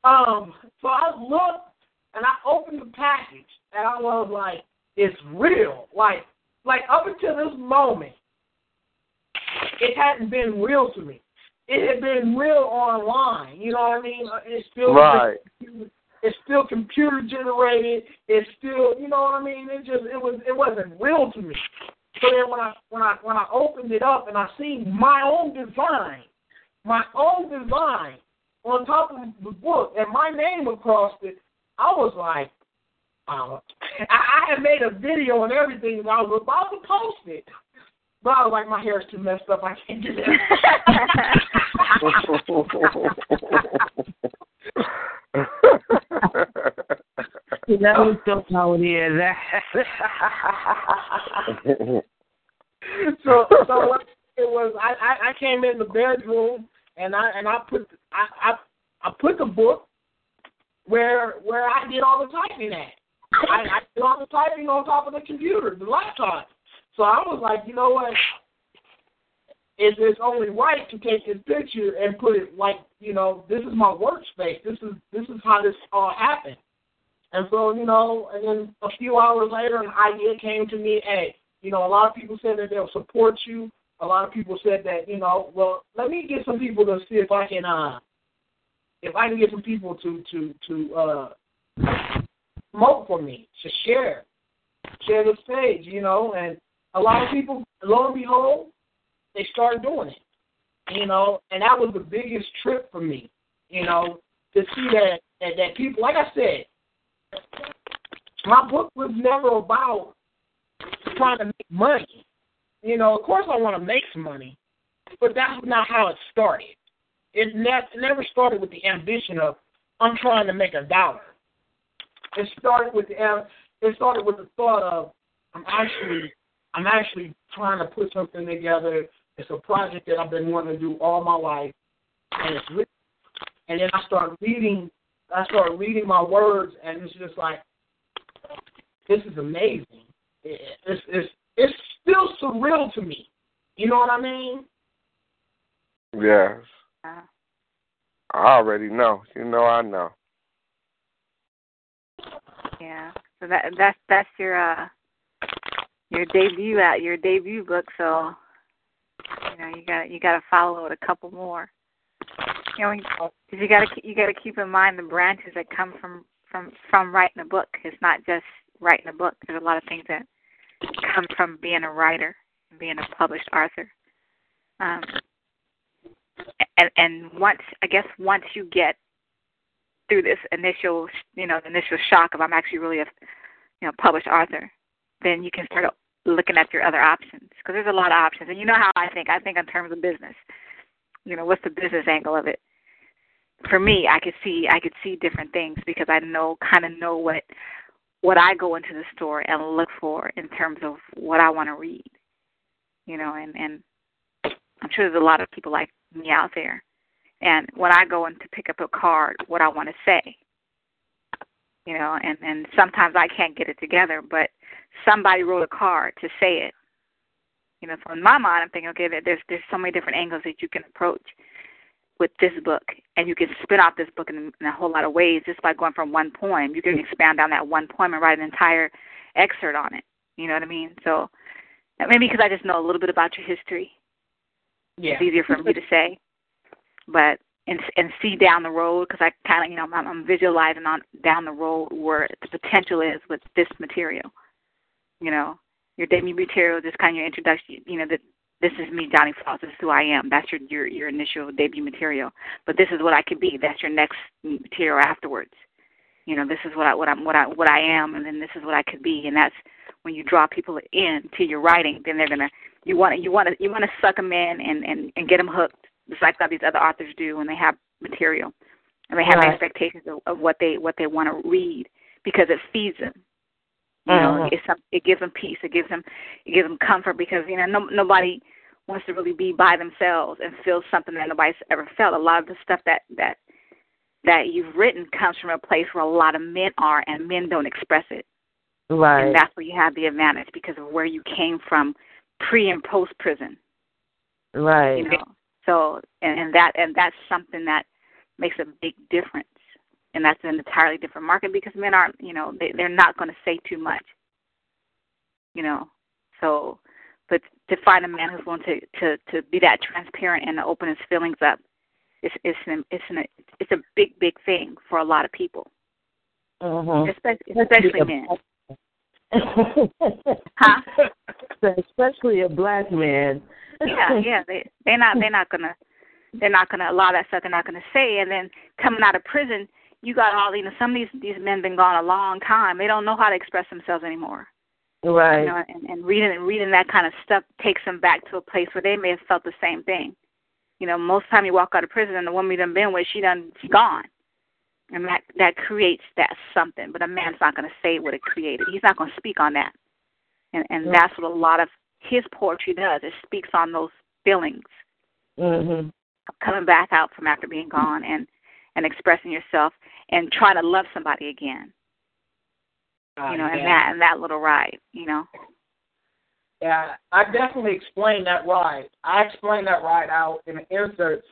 um, so I looked and I opened the package and I was like, "It's real." Like, like up until this moment, it hadn't been real to me. It had been real online. You know what I mean? It's still Right. it's still computer generated. It's still, you know what I mean. It just it was it wasn't real to me. So then when I when I when I opened it up and I seen my own design, my own design on top of the book and my name across it, I was like, um, I, I had made a video and everything. And I was about to post it, but I like, my hair's too messed up. I can't do That was so how it is. so so what it was I, I I came in the bedroom and I and I put I I, I put the book where where I did all the typing at. I, I did all the typing on top of the computer, the laptop. So I was like, you know what? It's, it's only right to take this picture and put it like, you know, this is my workspace. This is this is how this all happened. And so, you know, and then a few hours later, an idea came to me. Hey, you know, a lot of people said that they'll support you. A lot of people said that, you know, well, let me get some people to see if I can, uh, if I can get some people to to to uh, promote for me, to share, share the stage, you know. And a lot of people, lo and behold, they started doing it, you know. And that was the biggest trip for me, you know, to see that that, that people, like I said, my book was never about trying to make money. You know, of course I want to make some money, but that's not how it started. It ne- never started with the ambition of I'm trying to make a dollar. It started with the it started with the thought of I'm actually I'm actually trying to put something together. It's a project that I've been wanting to do all my life, and it's written. And then I start reading I start reading my words, and it's just like, this is amazing. It- It's it's it's still surreal to me. You know what I mean? yes. I already know. You know I know. yeah. So that that's that's your uh your debut out your debut book. So you know you got you got to follow it a couple more. You know, because you got to you got to keep in mind the branches that come from from from writing a book. It's not just writing a book. There's a lot of things that come from being a writer and being a published author. Um, and and once I guess once you get through this initial, you know, initial shock of I'm actually really a, you know, published author, then you can start looking at your other options because there's a lot of options. And you know how I think. I think in terms of business. You know, what's the business angle of it? For me, I could see I could see different things because I know kind of know what what I go into the store and look for in terms of what I want to read. You know, and and I'm sure there's a lot of people like me out there. And when I go in to pick up a card, what I want to say. You know, and and sometimes I can't get it together, but somebody wrote a card to say it. You know, so in my mind, I'm thinking, okay, there's there's so many different angles that you can approach with this book, and you can spin off this book in, in a whole lot of ways just by going from one poem. You can mm-hmm. expand on that one poem and write an entire excerpt on it. You know what I mean? So maybe because I just know a little bit about your history, Yeah. it's easier for me to say. But and and see down the road because I kind of you know I'm, I'm visualizing on down the road where the potential is with this material. You know, your debut material, just kind of your introduction. You know that this is me, Johnny Frost. This is who I am. That's your your your initial debut material. But this is what I could be. That's your next material afterwards. You know, this is what I what I'm what I what I am, and then this is what I could be. And that's when you draw people in to your writing. Then they're gonna you want to you want to you want to suck them in and and and get them hooked just like how these other authors do when they have material and they have Right. expectations of, of what they what they want to read because it feeds them. You know, Mhm. it's some, it gives them peace. It gives them it gives them comfort because you know no, nobody wants to really be by themselves and feel something that nobody's ever felt. A lot of the stuff that that that you've written comes from a place where a lot of men are, and men don't express it. Right. And that's where you have the advantage because of where you came from pre and post prison right. you know so and, and that and that's something that makes a big difference and that's an entirely different market because men aren't you know they they're not going to say too much you know so but to find a man who's going to to to be that transparent and open his feelings up it's it's an it's an it's a big big thing for a lot of people mm-hmm. especially especially men huh Especially a black man. yeah, yeah. They they're not they're not gonna they're not gonna allow that stuff. They're not gonna say. And then coming out of prison, you got all you know. Some of these these men been gone a long time. They don't know how to express themselves anymore. Right. You know, and, and reading and reading that kind of stuff takes them back to a place where they may have felt the same thing. You know, most time you walk out of prison and the woman you done been with, she done she gone. And that that creates that something. But a man's not gonna say what it created. He's not gonna speak on that. And and that's what a lot of his poetry does. It speaks on those feelings Mhm. coming back out from after being gone and and expressing yourself and trying to love somebody again. Ah, you know, and that and that little ride, you know. Yeah, I definitely explained that ride. I explained that ride out in the inserts.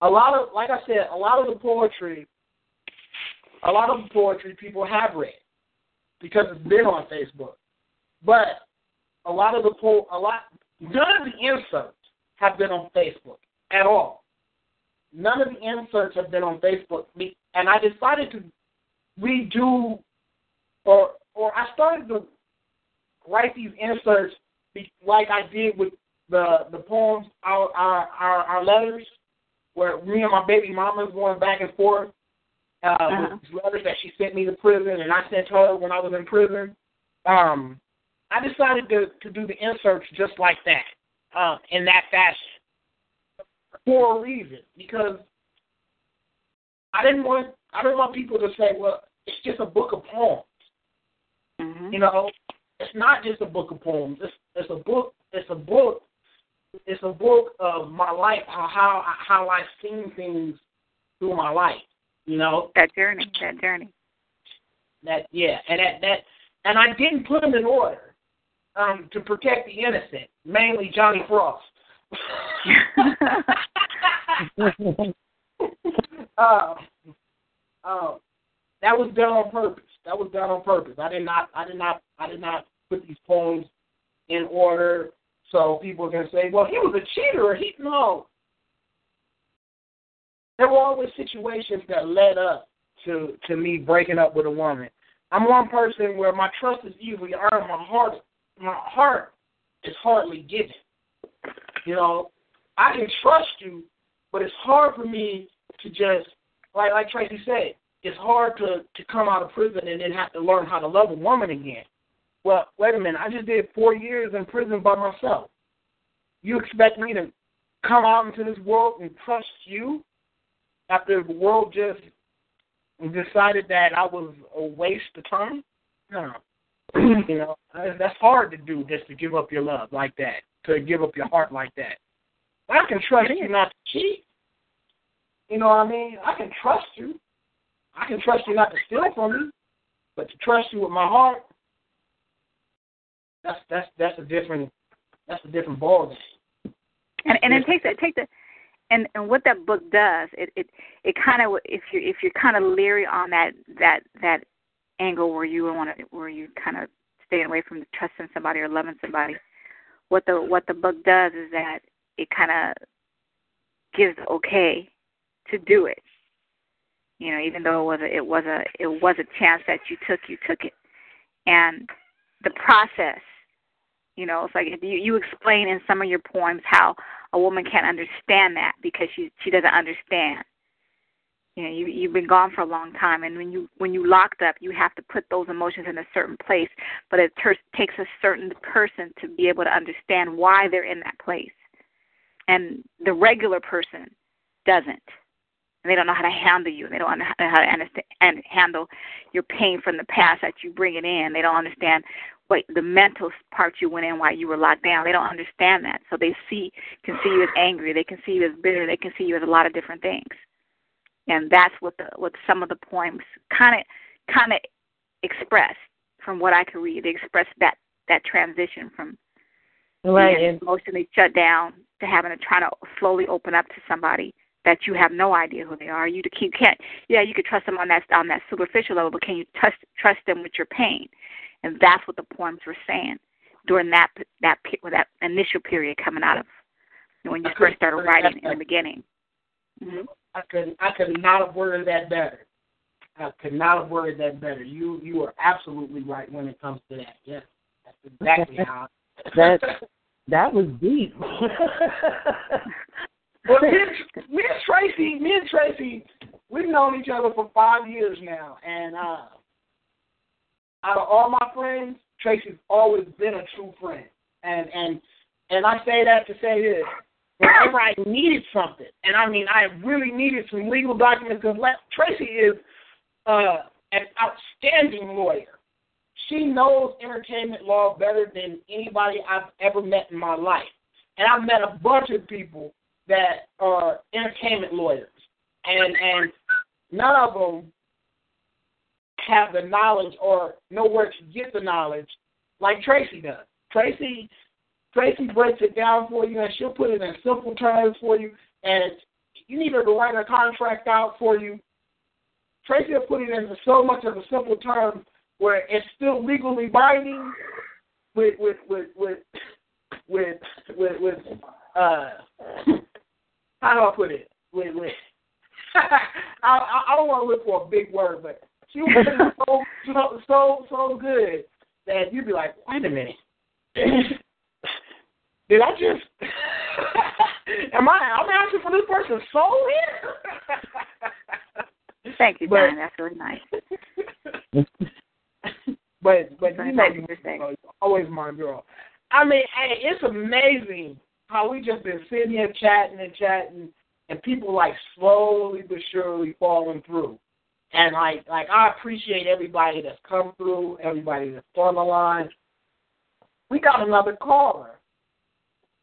A lot of, like I said, a lot of the poetry, a lot of the poetry people have read because it's been on Facebook. But a lot of the po, a lot, none of the inserts have been on Facebook at all. None of the inserts have been on Facebook, and I decided to redo, or or I started to write these inserts like I did with the the poems, our our our, our letters, where me and my baby mama was going back and forth uh, Uh-huh. with letters that she sent me to prison, and I sent her when I was in prison. Um, I decided to to do the inserts just like that, uh, in that fashion, for a reason, because I didn't want I didn't want people to say, well, it's just a book of poems. Mhm. You know, it's not just a book of poems. It's it's a book. It's a book. It's a book of my life. How how how I've seen things through my life. You know That journey, that journey. that yeah, and that that and I didn't put them in order um, to protect the innocent, mainly Johnny Frost. uh, uh, that was done on purpose. That was done on purpose. I did not. I did not. I did not put these poems in order so people can say, "Well, he was a cheater." He no. There were always situations that led up to to me breaking up with a woman. I'm one person where my trust is easily earned. My heart, my heart is hardly given. You know, I can trust you, but it's hard for me to just like like Tracy said, it's hard to to come out of prison and then have to learn how to love a woman again. Well, wait a minute, I just did four years in prison by myself. You expect me to come out into this world and trust you after the world just decided that I was a waste of time? No. you know, that's hard to do just to give up your love like that, to give up your heart like that. I can trust you not to cheat. You know what I mean? I can trust you. I can trust you not to steal from me, but to trust you with my heart, that's that's that's a different that's a different ball game. And and it takes it takes a and and what that book does, it it it kind of if you if you're kind of leery on that that that angle where you want to where you kind of staying away from trusting somebody or loving somebody, what the what the book does is that it kind of gives okay to do it. You know, even though it was a, it was a it was a chance that you took, you took it, and the process. You know, it's like you you explain in some of your poems how a woman can't understand that because she she doesn't understand. You know, you you've been gone for a long time, and when you when you locked up, you have to put those emotions in a certain place. But it ter- takes a certain person to be able to understand why they're in that place, and the regular person doesn't and they don't know how to handle you. They don't know how to understand and handle your pain from the past that you bring it in. They don't understand what the mental part you went in while you were locked down. They don't understand that, so they see can see you as angry. They can see you as bitter. They can see you as a lot of different things, and that's what the what some of the poems kind of kind of express from what I could read. They express that that transition from right being emotionally shut down to having to try to slowly open up to somebody that you have no idea who they are. You you can't. Yeah, you could trust them on that on that superficial level, but can you trust trust them with your pain? And that's what the poems were saying during that that that initial period coming out of when you I first started writing in the beginning. Mm-hmm. I could I could not have worded that better. I could not have worded that better. You you are absolutely right when it comes to that. Yes, that's exactly how. that that was deep. Well, me and, me and Tracy, me and Tracy, we've known each other for five years now, and uh, out of all my friends, Tracy's always been a true friend, and and and I say that to say this: whenever I needed something, and I mean I really needed some legal documents, because Tracy is uh, an outstanding lawyer. She knows entertainment law better than anybody I've ever met in my life, and I've met a bunch of people that are entertainment lawyers, and and none of them have the knowledge or know where to get the knowledge like Tracy does. Tracy Tracy breaks it down for you, and she'll put it in simple terms for you. And you need her to write a contract out for you. Tracy will put it into so much of a simple term where it's still legally binding with with with with with with, with uh how do I put it? With with I I don't want to look for a big word, but she was so so so so good that you'd be like, wait a minute. Did I just am I I'm asking for this person's soul here? Thank you, But- John. That's really nice. but but you know nice you of you to say. know, always my girl. I mean, hey, it's amazing how we just been sitting here chatting and chatting, and people like slowly but surely falling through. And like like I appreciate everybody that's come through, everybody that's on the line. We got another caller.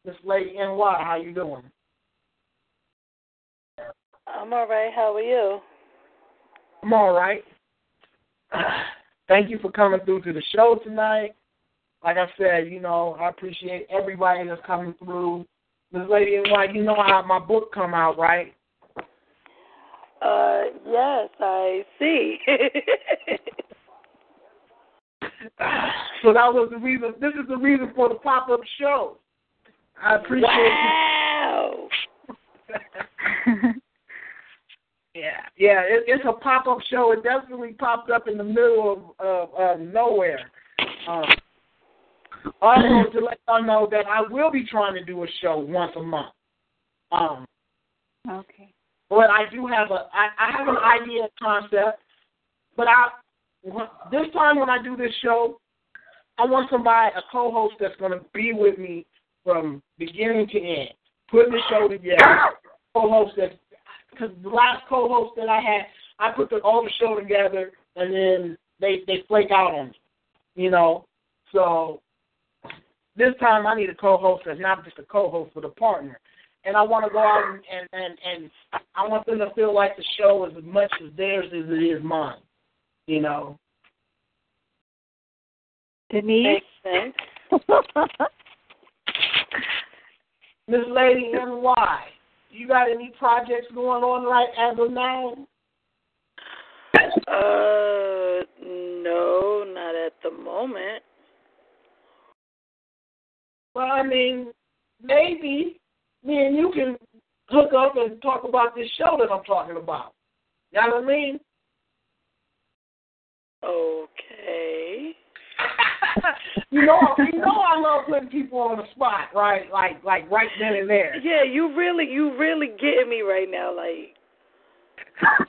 Miss Lady NY, how you doing? I'm all right. How are you? I'm all right. Thank you for coming through to the show tonight. Like I said, you know, I appreciate everybody that's coming through. Miss Lady in White, you know how my book come out, right? Uh, yes, I see. so that was the reason. This is the reason for the pop up show. I appreciate you. wow. Yeah, yeah, it, it's a pop up show. It definitely popped up in the middle of of, of nowhere. Um, also, to let y'all know that I will be trying to do a show once a month. Um, okay. but I do have a I, I have an idea concept, but I this time when I do this show, I want somebody a co-host that's going to be with me from beginning to end, putting the show together. Co-host that because the last co-host that I had, I put the, all the show together and then they they flake out on me, you know. So this time I need a co-host that's not just a co-host but a partner and I want to go out and, and and and I want them to feel like the show is as much as theirs as it is mine. You know. Denise. Makes Miss Lady NY, you got any projects going on right as of now? Uh, no, not at the moment. Well, I mean, maybe me and you can hook up and talk about this show that I'm talking about. You know what I mean? Okay. you know, you know, I love putting people on the spot, right? Like, like right then and there. Yeah, you really, you really getting me right now, like.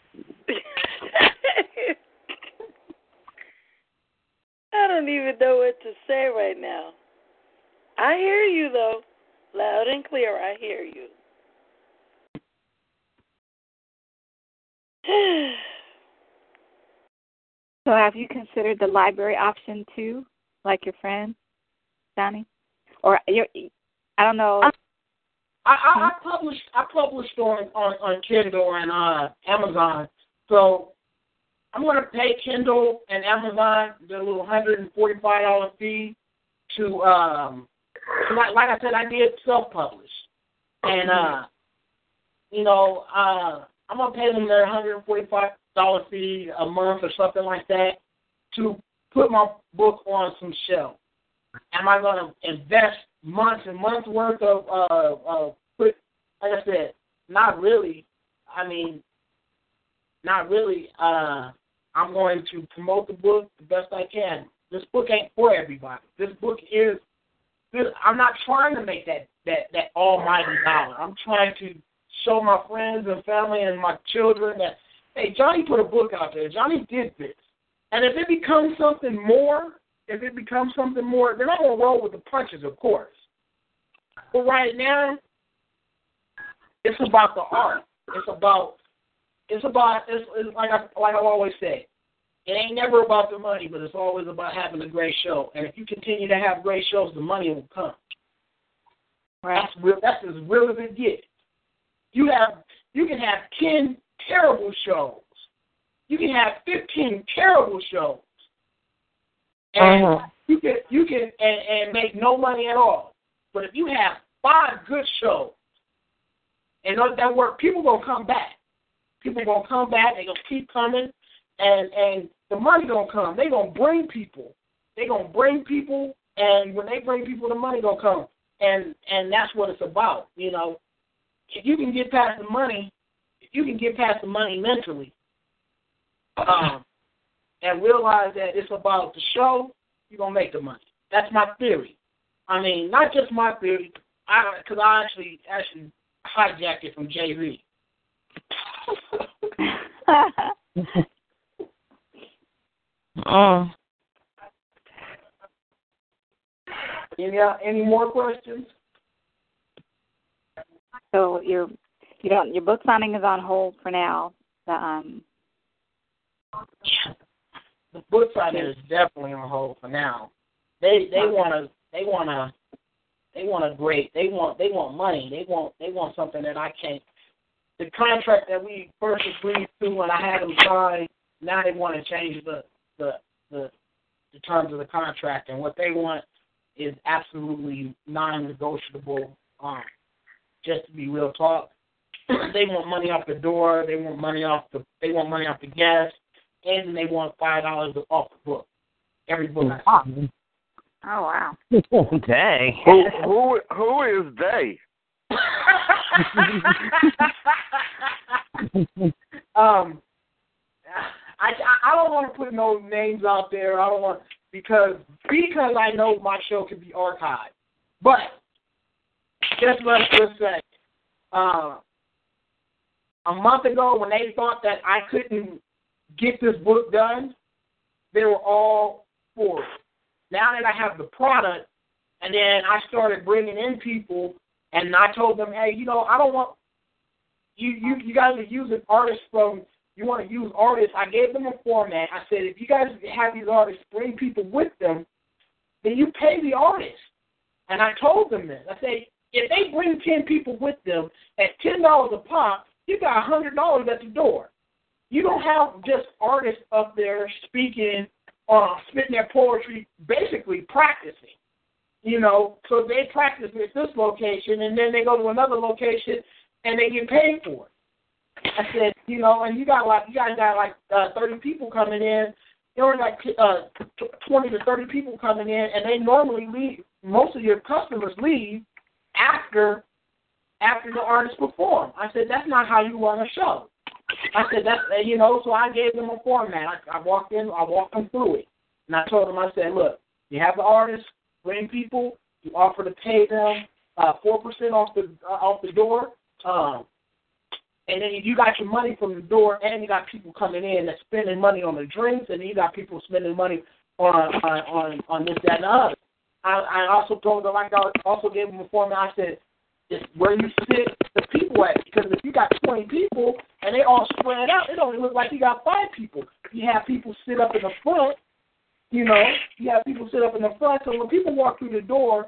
I don't even know what to say right now. I hear you though, loud and clear. I hear you. So have you considered the library option too, like your friend, Johnny? Or you I don't know. I, I, I published I published on, on on Kindle and uh Amazon. So I'm going to pay Kindle and Amazon the little hundred and forty five dollar fee to um like like I said I did self publish and uh you know uh I'm gonna pay them their hundred and forty five dollar fee a month or something like that to put my book on some shelf. Am I gonna invest months and months worth of uh of put like I said, not really. I mean not really. Uh I'm going to promote the book the best I can. This book ain't for everybody. This book is I'm not trying to make that that that almighty dollar. I'm trying to show my friends and family and my children that hey, Johnny put a book out there. Johnny did this. And if it becomes something more, if it becomes something more, then I'm gonna roll with the punches, of course. But right now, it's about the art. It's about it's about it's, it's like I like I've always said. It ain't never about the money, but it's always about having a great show. And if you continue to have great shows, the money will come. Right. That's real. That's as real as it gets. You have you can have ten terrible shows. You can have fifteen terrible shows, and Uh-huh. you can you can and, and make no money at all. But if you have five good shows, and that work, people gonna come back. People gonna come back. They gonna keep coming, and and the money gonna come. They gonna bring people. They gonna bring people, and when they bring people, the money gonna come. And and that's what it's about. You know, if you can get past the money, if you can get past the money mentally, um, and realize that it's about the show, you're gonna make the money. That's my theory. I mean, not just my theory, I because I actually actually hijacked it from Jay Z. Oh. Any uh, any more questions? so your you don't your book signing is on hold for now. The um The book signing is definitely on hold for now. They they want to they want to they want a great they want they want money they want they want something that I can't. The contract that we first agreed to when I had them sign, now they want to change the the the, the terms of the contract, and what they want is absolutely non-negotiable. Um, just to be real talk, they want money off the door. They want money off the. They want money off the gas, and they want five dollars off the book. Every book. Oh wow. Dang. Who who who is they? um, I I don't want to put no names out there. I don't want because because I know my show can be archived. But just let's just say, uh, a month ago when they thought that I couldn't get this book done, they were all for it. Now that I have the product, and then I started bringing in people, and I told them, hey, you know, I don't want you you you guys are using artists from you want to use artists. I gave them a format. I said, if you guys have these artists bring people with them, then you pay the artist. And I told them this. I said, if they bring ten people with them at ten dollars a pop, you got a hundred dollars at the door. You don't have just artists up there speaking or uh, spitting their poetry, basically practicing. You know, so they practice at this location and then they go to another location and they get paid for it. I said, you know, and you got like you guys got like uh, thirty people coming in. There were like uh, twenty to thirty people coming in, and they normally leave. Most of your customers leave after after the artist perform. I said that's not how you run a show. I said that's you know. So I gave them a format. I, I walked in, I walked them through it, and I told them I said, look, you have the artist bring people. You offer to pay them uh, four uh, percent off the uh, off the door. Um, and then you got your money from the door, and you got people coming in that's spending money on the drinks, and then you got people spending money on on on, on this, that, and the other. I, I also told them, like I also gave them a format. I said, it's where you sit the people at. Because if you got 20 people and they all spread out, it only look like you got five people. You have people sit up in the front, you know, you have people sit up in the front. So when people walk through the door,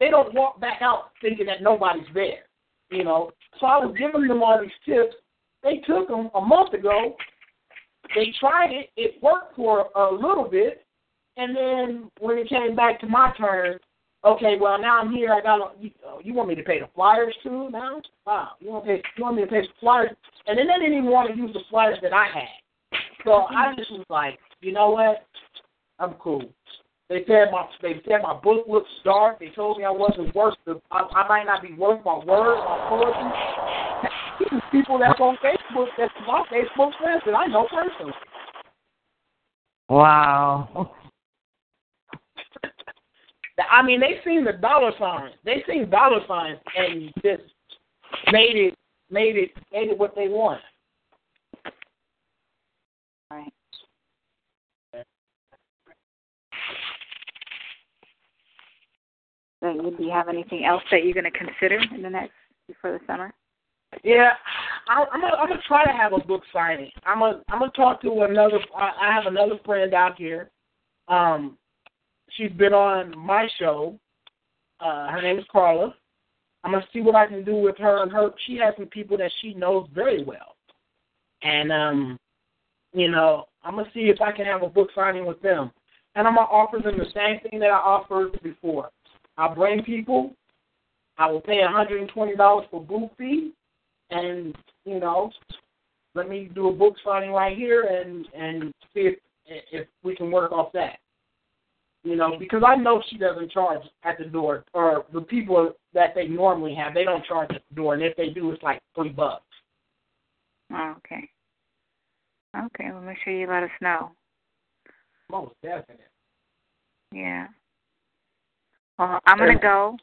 they don't walk back out thinking that nobody's there. You know, so I was giving them all these tips. They took them a month ago. They tried it. It worked for a little bit, and then when it came back to my turn, okay, well now I'm here. I got you, oh, you want me to pay the flyers too now? Wow, you want to pay? You want me to pay the flyers? And then they didn't even want to use the flyers that I had. So I just was like, you know what? I'm cool. They said my they said my book looks dark. They told me I wasn't worth the I, I might not be worth my words, my poetry. People that's on Facebook that's my Facebook friends that I know personally. Wow. I mean, they seen the dollar signs. They seen dollar signs and just made it made it made it what they want. Right. So, do you have anything else that you're going to consider in the next before the summer? Yeah, I, I'm gonna, I'm gonna try to have a book signing. I'm gonna I'm gonna talk to another. I have another friend out here. Um, she's been on my show. Uh, her name is Carla. I'm gonna see what I can do with her and her. She has some people that she knows very well, and um, you know, I'm gonna see if I can have a book signing with them, and I'm gonna offer them the same thing that I offered before. I'll bring people. I will pay $120 for booth fee, and you know, let me do a book signing right here and and see if if we can work off that. You know, because I know she doesn't charge at the door, or the people that they normally have, they don't charge at the door, and if they do, it's like three bucks. Oh, okay. Okay, well, make sure you let us know. Most definitely. Yeah. Well, I'm gonna go.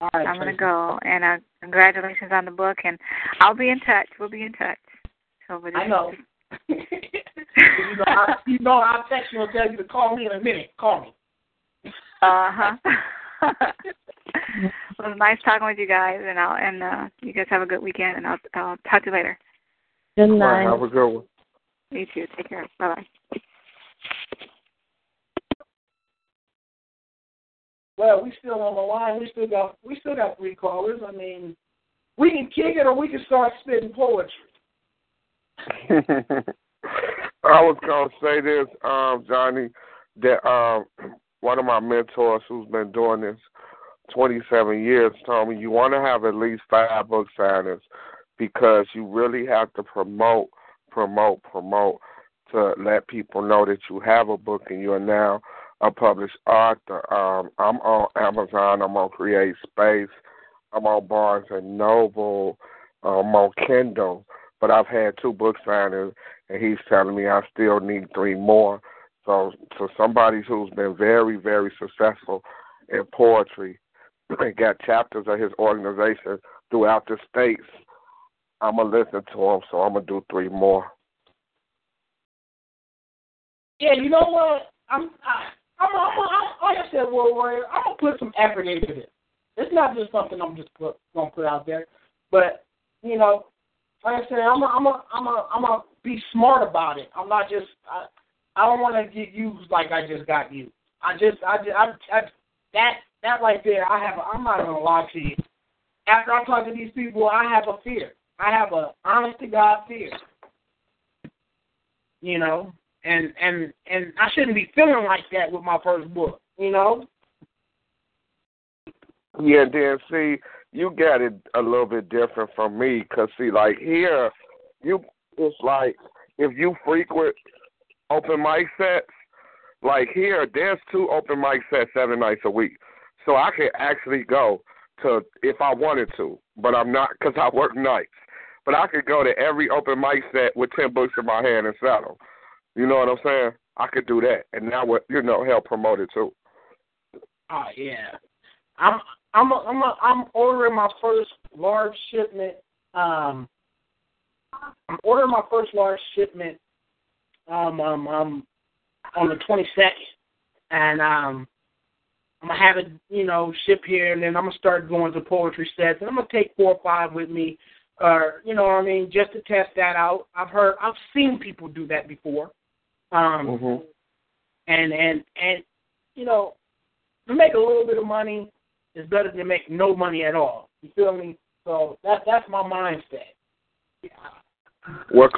All right, I'm gonna go, and uh, congratulations on the book, and I'll be in touch. We'll be in touch. So, I know. you know, I, you know, I'll text you and tell you to call me in a minute. Call me. Uh huh. well, it was nice talking with you guys, and I'll and uh, you guys have a good weekend, and I'll I'll talk to you later. Good night. Right, have a good one. You too. Take care. Bye bye. Well, we still on the line. We still got we still got three callers. I mean, we can kick it or we can start spitting poetry. I was gonna say this, um, Johnny, that um, one of my mentors who's been doing this 27 years told me you want to have at least five book signings because you really have to promote, promote, promote to let people know that you have a book and you are now a published author. Um, I'm on Amazon. I'm on Create Space. I'm on Barnes and Noble. I'm on Kindle. But I've had two book signings, and he's telling me I still need three more. So, so somebody who's been very, very successful in poetry and got chapters of his organization throughout the states, I'm gonna listen to them, so I'm gonna do three more. Yeah, you know what? I'm I, I'm, I'm, I'm like I said, Word Warrior. I'm gonna put some effort into this. It's not just something I'm just put, gonna put out there, but you know, like I said, I'm a, I'm a, I'm a, I'm a be smart about it. I'm not just I, I don't want to get used like I just got used. I just I just I, I that that right there. I have. A, I'm not gonna lie to you. After I talk to these people, I have a fear. I have a honest to God fear. You know, and and and I shouldn't be feeling like that with my first book. You know. Yeah, then see, you got it a little bit different from me, cause see, like here, you it's like if you frequent open mic sets, like here, there's two open mic sets seven nights a week, so I could actually go to if I wanted to, but I'm not because I work nights. But I could go to every open mic set with ten books in my hand and sell them. You know what I'm saying? I could do that, and that would you know help promote it too. Oh yeah, I'm I'm a, I'm a, I'm ordering my first large shipment. Um, I'm ordering my first large shipment. Um, um, um on the 22nd, and um, I'm gonna have it, you know, ship here, and then I'm gonna start going to poetry sets, and I'm gonna take four or five with me, or you know what I mean, just to test that out. I've heard, I've seen people do that before, um, mm-hmm. and and and you know, to make a little bit of money is better than make no money at all. You feel me? So that that's my mindset. Yeah. Well,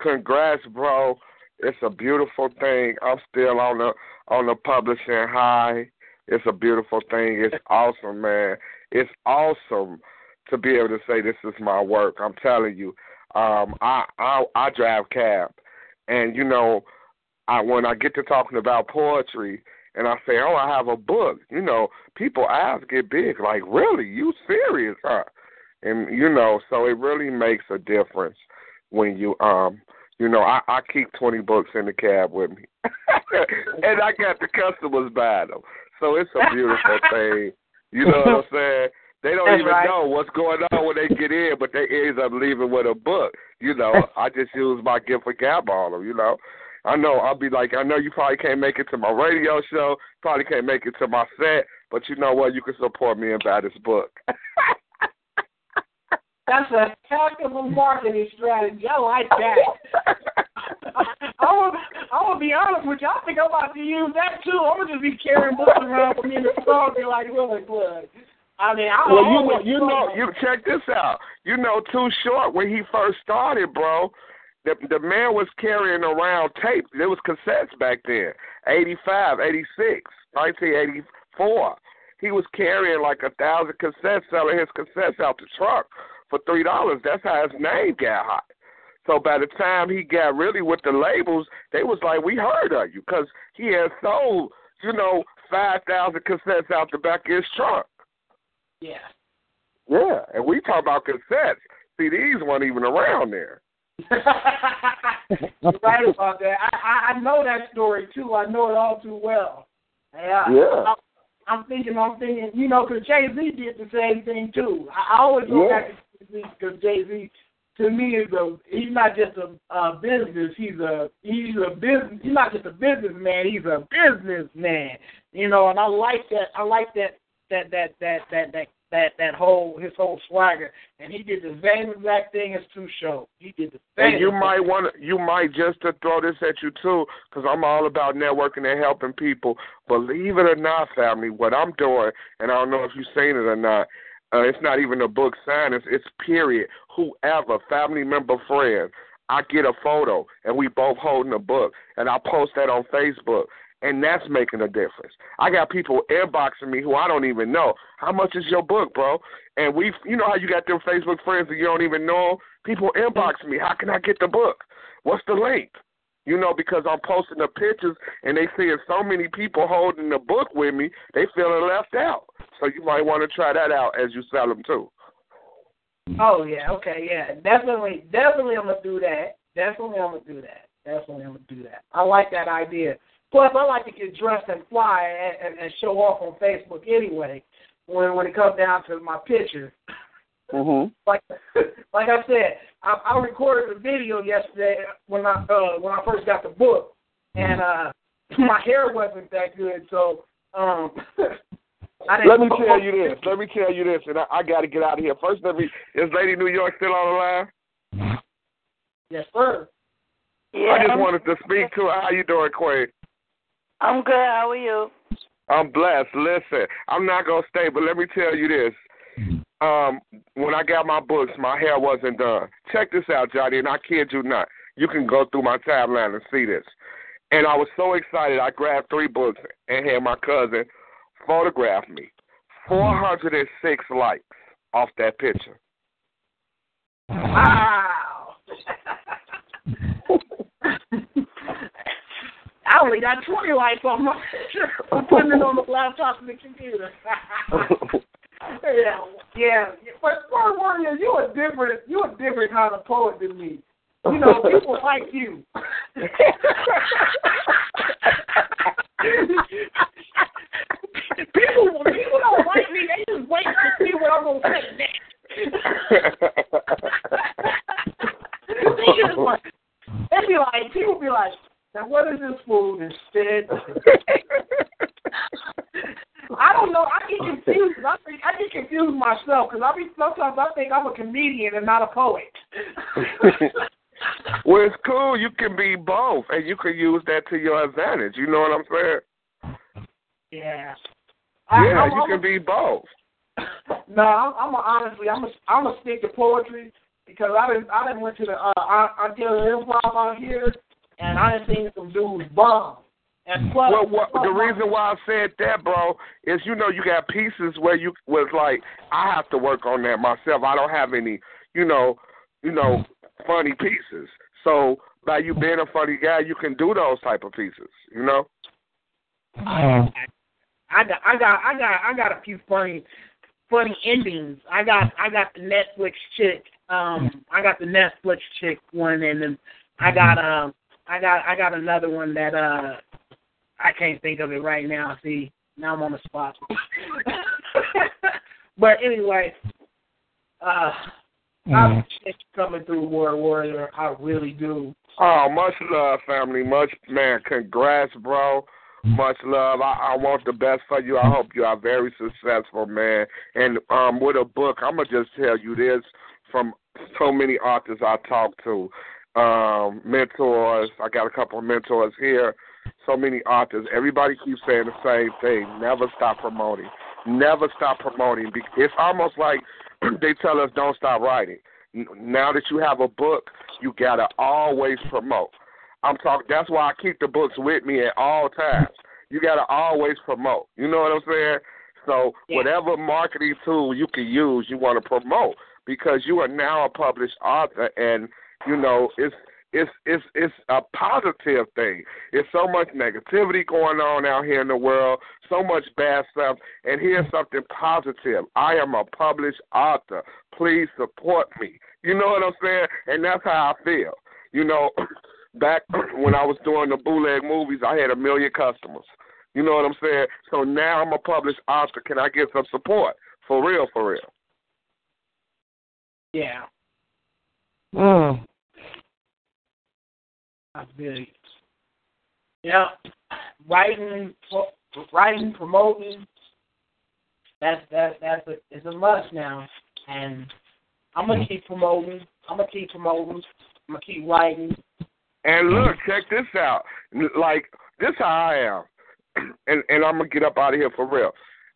congrats, bro. It's a beautiful thing. I'm still on the on the publishing high. It's a beautiful thing. It's awesome, man. It's awesome to be able to say this is my work. I'm telling you. Um, I I I drive cab, and you know, I when I get to talking about poetry, and I say, "Oh, I have a book," you know, people eyes get big. Like, really? You serious, huh? And you know, so it really makes a difference when you um you know, I, I keep twenty books in the cab with me, and I got the customers buying them. So it's a beautiful thing. You know what I'm saying? They don't That's even right. know what's going on when they get in, but they ends up leaving with a book. You know, I just use my gift for gab on them. You know, I know I'll be like, I know you probably can't make it to my radio show, probably can't make it to my set, but you know what? You can support me and buy this book. That's a heck of a marketing strategy. I like that. I'm gonna, I'm gonna be honest with you. I think I'm about to use that too. I'm gonna just be carrying books around with me in the car, be like really good. I mean, I well, you know, you know, you check this out. You know, Too Short when he first started, bro. The the man was carrying around tape. There was cassettes back then, eighty five, eighty six, nineteen eighty four. He was carrying like a thousand cassettes, selling his cassettes out the truck for three dollars. That's how his name got hot. So by the time he got really with the labels, they was like, "We heard of you," because he had sold, you know, five thousand cassettes out the back of his truck. Yeah. Yeah, and we talk about cassettes. CDs weren't even around there. You're right about that. I, I I know that story too. I know it all too well. Yeah. Yeah. I, I'm thinking, I'm thinking, you know, because Jay Z did the same thing too. I, I always go Yeah. back to Jay Z because Jay Z, to me, is a he's not just a, a business. He's a he's a business. He's not just a businessman. He's a businessman. You know, and I like that. I like that that that that that that that that whole his whole swagger. And he did the same exact thing as Too Short. He did the same. And you might want to, you might just to throw this at you too, because I'm all about networking and helping people. Believe it or not, family, what I'm doing, and I don't know if you've seen it or not. Uh, it's not even a book sign. It's, it's period. Whoever, family member, friend, I get a photo and we both holding a book, and I post that on Facebook, and that's making a difference. I got people inboxing me who I don't even know. How much is your book, bro? And we, you know how you got them Facebook friends that you don't even know. People inbox me. How can I get the book? What's the link? You know, because I'm posting the pictures and they seeing so many people holding the book with me, they feeling left out. So you might want to try that out as you sell them too. Oh yeah, okay, yeah, definitely, definitely, I'm gonna do that. Definitely, I'm gonna do that. Definitely, I'm gonna do that. I like that idea. Plus, I like to get dressed and fly and, and, and show off on Facebook anyway. When when it comes down to my picture. Mhm. like like I said, I, I recorded a video yesterday when I uh when I first got the book, and uh my hair wasn't that good, so um. Let me tell you this. Let me tell you this, and I, I got to get out of here. First, let me. Is Lady New York still on the line? Yes, sir. Yeah, I just wanted to speak to her. How you doing, Quay? I'm good. How are you? I'm blessed. Listen, I'm not gonna stay, but let me tell you this. Um, when I got my books, my hair wasn't done. Check this out, Johnny, and I kid you not. You can go through my timeline and see this. And I was so excited, I grabbed three books and had my cousin photograph me. 406 likes off that picture. Wow. I only got 20 likes on my. I'm putting it on the laptop and the computer. yeah, yeah. But Word Warrior, you a different, you a different kind of poet than me. You know, people like you. people, people don't like me. They just wait to see what I'm gonna say next. they just like, they be like, people be like, now what is this food instead? I don't know. I get confused. I think I get confused myself because I be sometimes I think I'm a comedian and not a poet. well, it's cool. You can be both, and you can use that to your advantage. You know what I'm saying? Yeah. Yeah, I'm, you I'm can a, be both. No, I'm, I'm a, honestly, I'm a, I'm a stick to poetry because I didn't, I didn't went to the, uh, I, I did an improv out here, and I seen some dudes bomb. And plus, Well, what, the reason why I said that, bro, is you know you got pieces where you was like, I have to work on that myself. I don't have any, you know, you know, funny pieces. So by you being a funny guy, you can do those type of pieces. You know. I got, I got, I got, I got a few funny, funny endings. I got, I got the Netflix chick. Um, I got the Netflix chick one, and then I got, um, I got, I got another one that, uh, I can't think of it right now. See, now I'm on the spot. but anyway, uh, I appreciate you coming through, Word Warrior. I really do. Oh, much love, family. Much man, congrats, bro. Much love. I, I want the best for you. I hope you are very successful, man. And um, with a book, I'm gonna just tell you this from so many authors I talk to, um, mentors. I got a couple of mentors here. So many authors. Everybody keeps saying the same thing. Never stop promoting. Never stop promoting. It's almost like they tell us don't stop writing. Now that you have a book, you gotta always promote. I'm talking. That's why I keep the books with me at all times. You gotta always promote. You know what I'm saying? So Yeah. whatever marketing tool you can use, you want to promote because you are now a published author, and you know it's it's it's it's a positive thing. It's so much negativity going on out here in the world, so much bad stuff, and here's something positive. I am a published author. Please support me. You know what I'm saying? And that's how I feel. You know, back when I was doing the bootleg movies, I had a million customers. You know what I'm saying? So now I'm a published author. Can I get some support? For real, for real. Yeah, Mm. that's big. Yeah, writing, pro- writing, promoting. That's that's that's a it's a must now, and I'm gonna keep promoting. I'm gonna keep promoting. I'm gonna keep writing. And look, check this out. Like this, is how I am, and and I'm gonna get up out of here for real.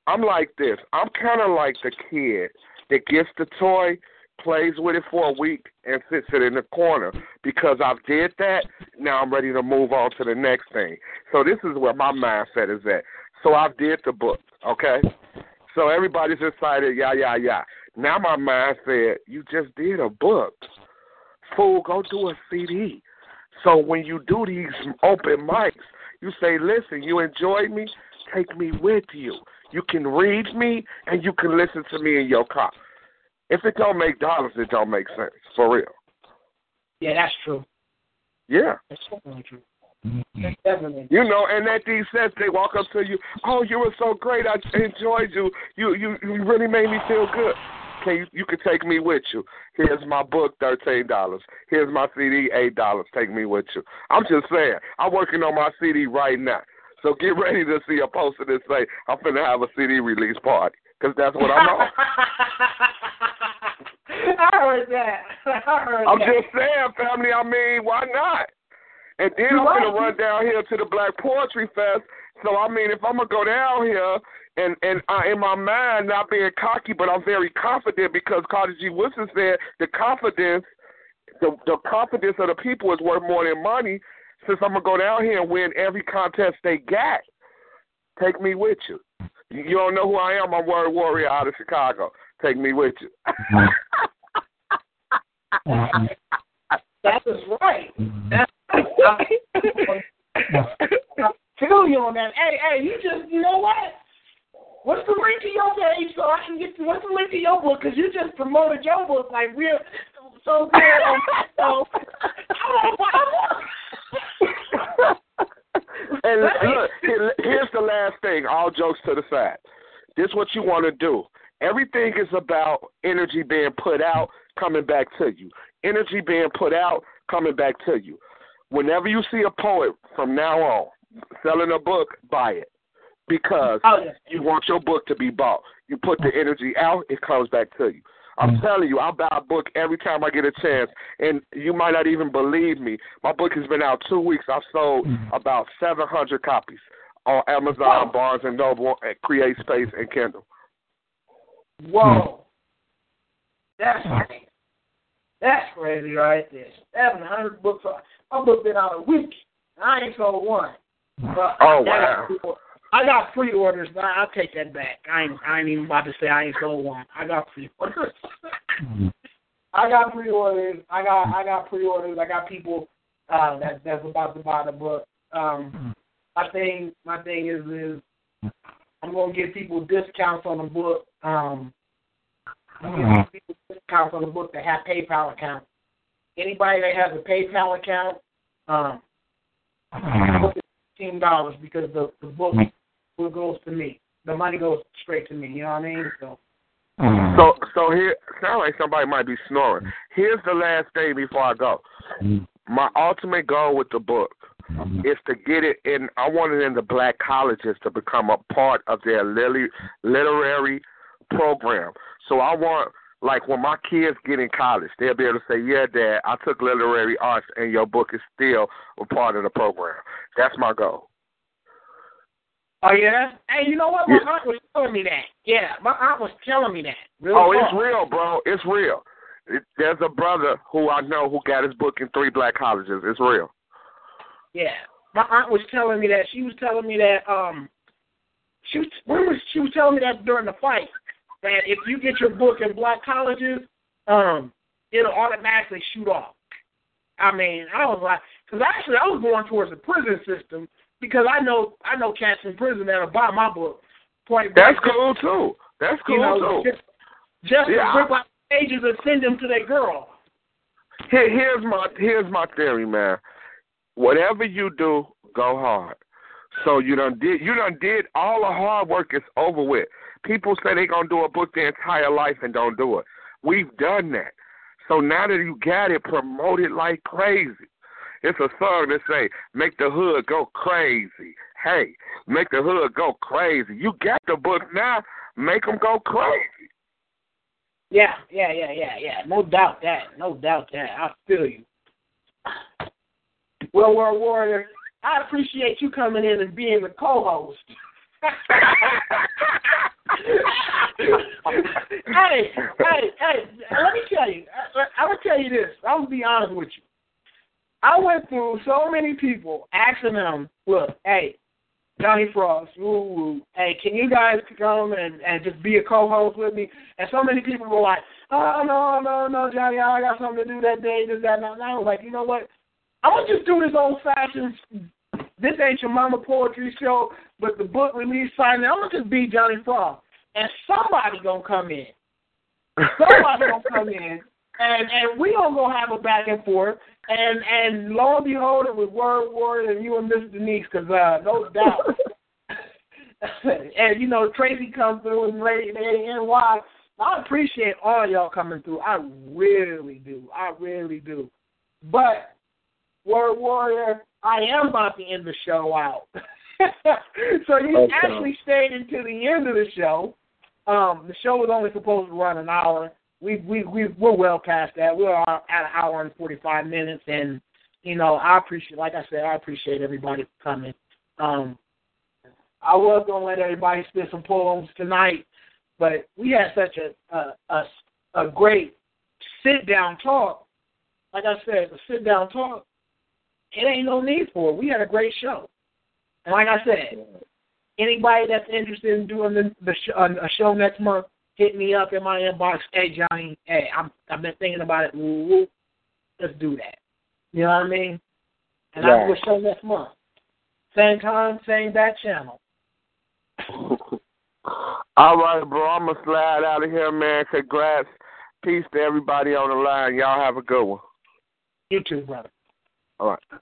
I'm like this. I'm kind of like the kid that gets the toy, plays with it for a week, and sits it in the corner because I've did that. Now I'm ready to move on to the next thing. So this is where my mindset is at. So I've did the book, okay. So everybody's excited, yeah, yeah, yeah. Now my mind said, you just did a book. Fool, go do a CD. So when you do these open mics, you say, listen, you enjoyed me? Take me with you. You can read me and you can listen to me in your car. If it don't make dollars, it don't make sense. For real. Yeah, that's true. Yeah. That's definitely true. Mm-hmm. That's definitely. You know, and at these sets they walk up to you, Oh, you were so great, I enjoyed you. You you you really made me feel good. can you you can take me with you. Here's my book, thirteen dollars. Here's my CD, eight dollars. Take me with you. I'm just saying, I'm working on my CD right now. So get ready to see a poster that say I'm finna have a CD release party because that's what I'm on. I heard that. I heard I'm that. just saying, family. I mean, why not? And then You're I'm right. gonna run down here to the Black Poetry Fest. So I mean, if I'm gonna go down here and and uh, in my mind, not being cocky, but I'm very confident because Carter G. Woodson said the confidence, the the confidence of the people is worth more than money. Since I'm gonna go down here and win every contest they got, take me with you. You you don't know who I am. I'm Word Warrior out of Chicago. Take me with you. Um, that is right. Mm-hmm. That's I feel you on that. Hey, hey, you just, you know what? What's the link to your page so I can get? To, What's the link to your book? Because you just promoted your book like real so good. On, so and look, here's the last thing. All jokes to the side. This is what you want to do. Everything is about energy being put out, coming back to you. Energy being put out, coming back to you. Whenever you see a poet from now on selling a book, buy it because Oh, yeah. you want your book to be bought. You put the energy out, it comes back to you. I'm mm. telling you, I buy a book every time I get a chance, and you might not even believe me. My book has been out two weeks. I've sold mm. about 700 copies on Amazon, Barnes and Noble, at Create Space, and Kindle. Whoa, mm. that's crazy. That's crazy right there. Seven hundred books. My book been out a week. I ain't sold one. But Oh, I got wow. I got pre-orders, but I'll take that back. I ain't, I ain't even about to say I ain't sold one. I got pre-orders. I got pre-orders. I got I got pre-orders. I got people uh, that that's about to buy the book. Um, my thing my thing is is I'm gonna give people discounts on the book. Um, I'm gonna give people discounts on the book that have PayPal account. Anybody that has a PayPal account, um, the book is fifteen dollars because the the book mm-hmm. will goes to me. The money goes straight to me. You know what I mean? So mm-hmm. So, so here sounds like somebody might be snoring. Here's the last thing before I go. Mm-hmm. My ultimate goal with the book is to get it in. I want it in the black colleges to become a part of their literary literary program. So I want. Like when my kids get in college, they'll be able to say, "Yeah, Dad, I took literary arts, and your book is still a part of the program." That's my goal. Oh yeah? Hey, you know what? My Yeah. aunt was telling me that. Yeah, my aunt was telling me that. Real Oh, it's real, bro. It's real. It, there's a brother who I know who got his book in three black colleges. It's real. Yeah. My aunt was telling me that. She was telling me that um she was when was she was telling me that during the fight that if you get your book in black colleges, um, it'll automatically shoot off. I mean, I was like, because actually I was going towards the prison system because I know I know cats in prison that'll buy my book. Point That's blank, cool too. That's cool You know, too. just, just Yeah. to rip out pages and send them to their girl. Here, here's my here's my theory, man. Whatever you do, go hard. So you done did you done did all the hard work is over with. People say they're gonna do a book their entire life and don't do it. We've done that. So now that you got it, promote it like crazy. It's a song that say, "Make the hood go crazy." Hey, make the hood go crazy. You got the book now. Make them go crazy. Yeah, yeah, yeah, yeah, yeah. No doubt that. No doubt that. I feel you. Well, Word Warrior, I appreciate you coming in and being the co-host. hey, hey, hey! Let me tell you. I, I, I'm gonna tell you this. I'm gonna be honest with you. I went through so many people asking them, "Look, hey, Johnny Frost, woo woo. Hey, can you guys come and, and just be a co-host with me? And so many people were like, oh no, no, no, Johnny, I got something to do that day, this, that, and that. And I was like, you know what? I'm gonna just do this old-fashioned. This ain't your mama poetry show, but the book release signing. I'm gonna just be Johnny Frost, and somebody gonna come in. Somebody gonna come in, and and we all gonna have a back and forth. And and lo and behold, it was Word Warrior and you and Miss Denise, because uh, no doubt. and you know Tracy comes through and Lady, NY, I appreciate all y'all coming through. I really do. I really do. But Word Warrior, I am about to end the show out. so you Okay. actually stayed until the end of the show. Um, the show was only supposed to run an hour. We we we we're well past that. We're at an hour and forty five minutes, and you know I appreciate, like I said, I appreciate everybody coming. Um, I was gonna let everybody spit some poems tonight, but we had such a a a, a great sit down talk. Like I said, a sit down talk. It ain't no need for it. We had a great show, and like I said, anybody that's interested in doing the, the sh- uh, a show next month, hit me up in my inbox. Hey Johnny, hey, I'm I've been thinking about it. Let's do that. You know what I mean? And I'll do a show next month. Same time, same back channel. All right, bro. I'm gonna slide out of here, man. Congrats. Peace to everybody on the line. Y'all have a good one. You too, brother. All right.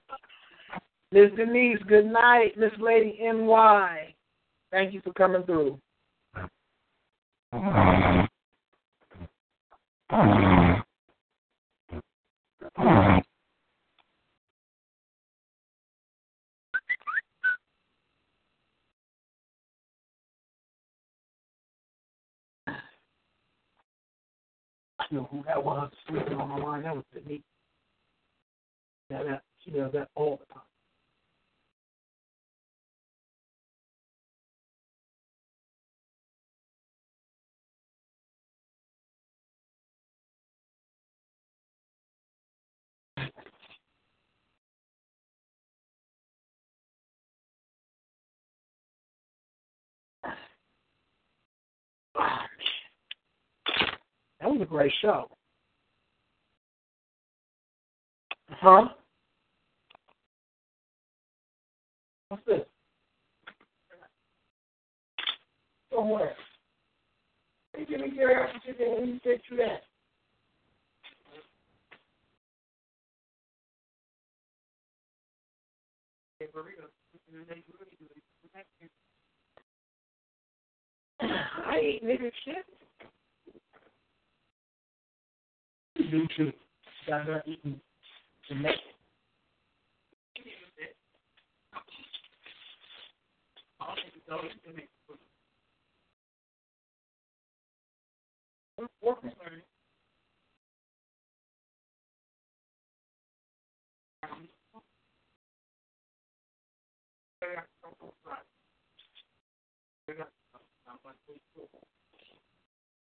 Miss Denise, good night. Miss Lady NY, thank you for coming through. I know who that was sleeping on my line. That was Denise. Yeah, that, she does that all the time. Ah, man. That was a great show. Huh? What's this? Somewhere. Hey, give me your that. Let me take you that. I ain't nigga shit. You too. Got her eating the next.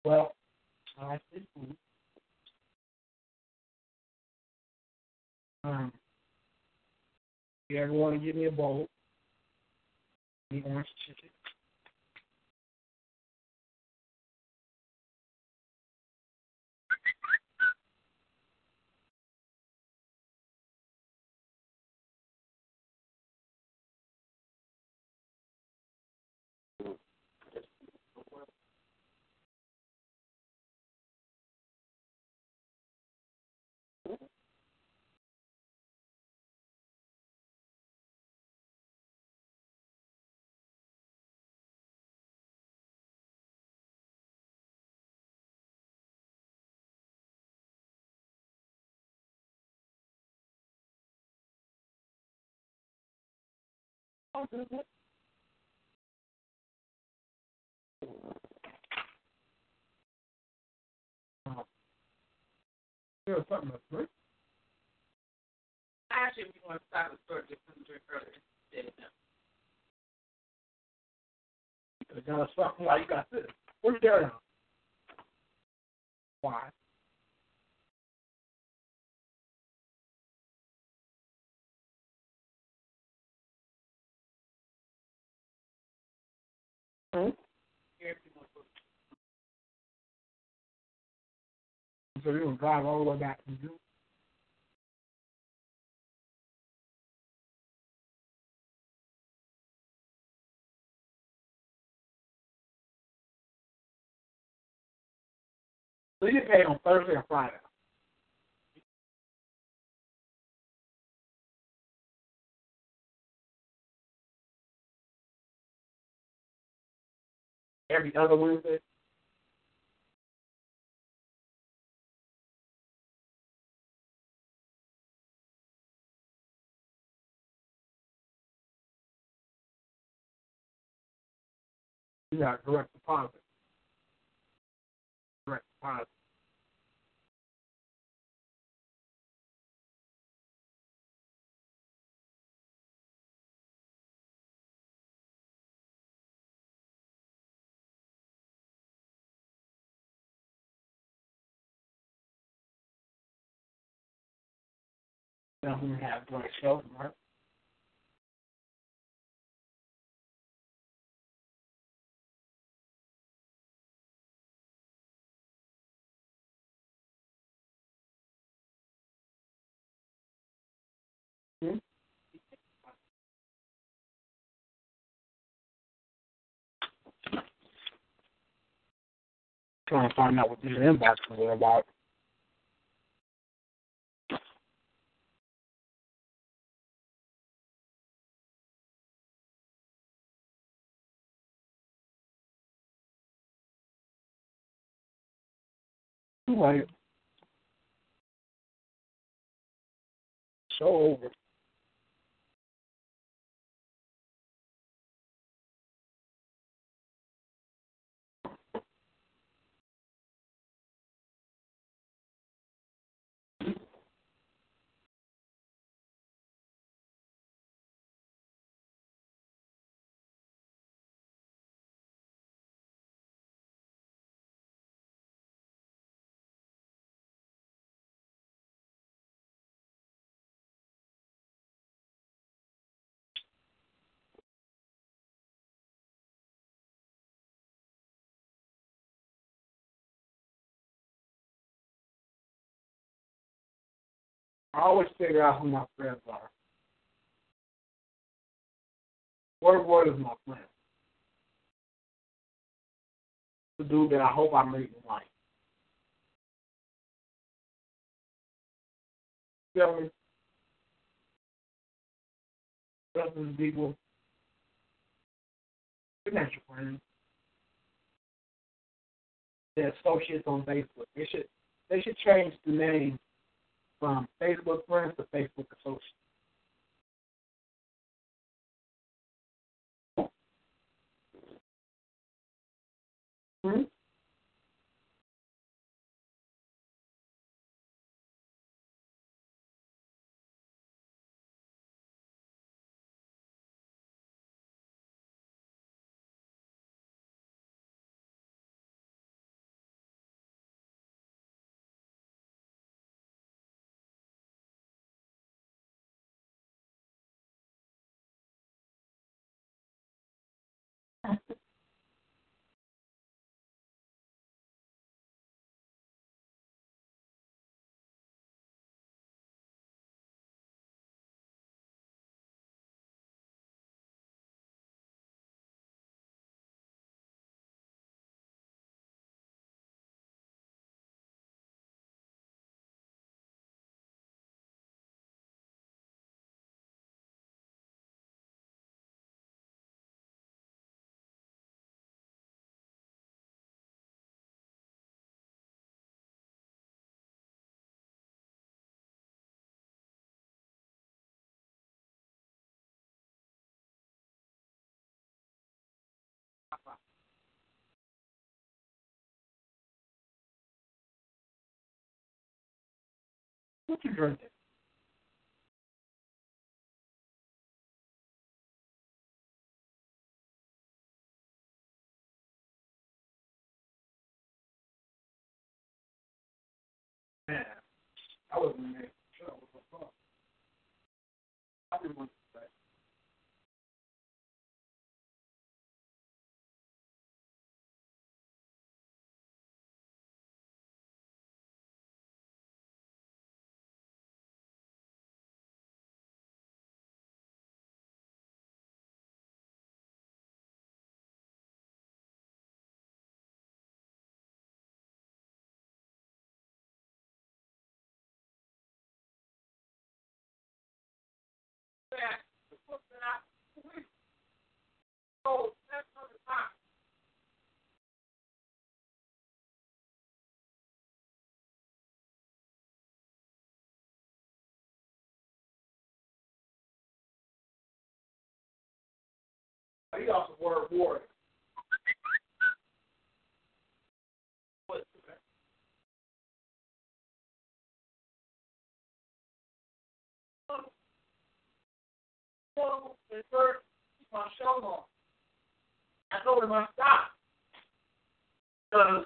Well, I think um, you ever want to give me a bowl? The orange chicken. There's something that's good. Actually, we want to start the store just to drink earlier. You got a something why you got this. Where's Darren? Why? Hmm? So you gonna drive all the way back from June? So you paid on Thursday or Friday? every other Wednesday? Yeah, direct deposit. Direct deposit. Doesn't have direct sales, right? Hmm? Trying to find out what these inboxes are about. Right. So over. I always figure out who my friends are. What what is my friend? The dude that I hope I meet in life. Feel me? Brothers people. Good not your friends. They're associates on Facebook. They should they should change the name from Facebook friends to Facebook associates. Hmm? Drinking? Man, I wasn't making sure what the fuck. I didn't want to He also word warrior. At first, my on. I told him I stopped. Because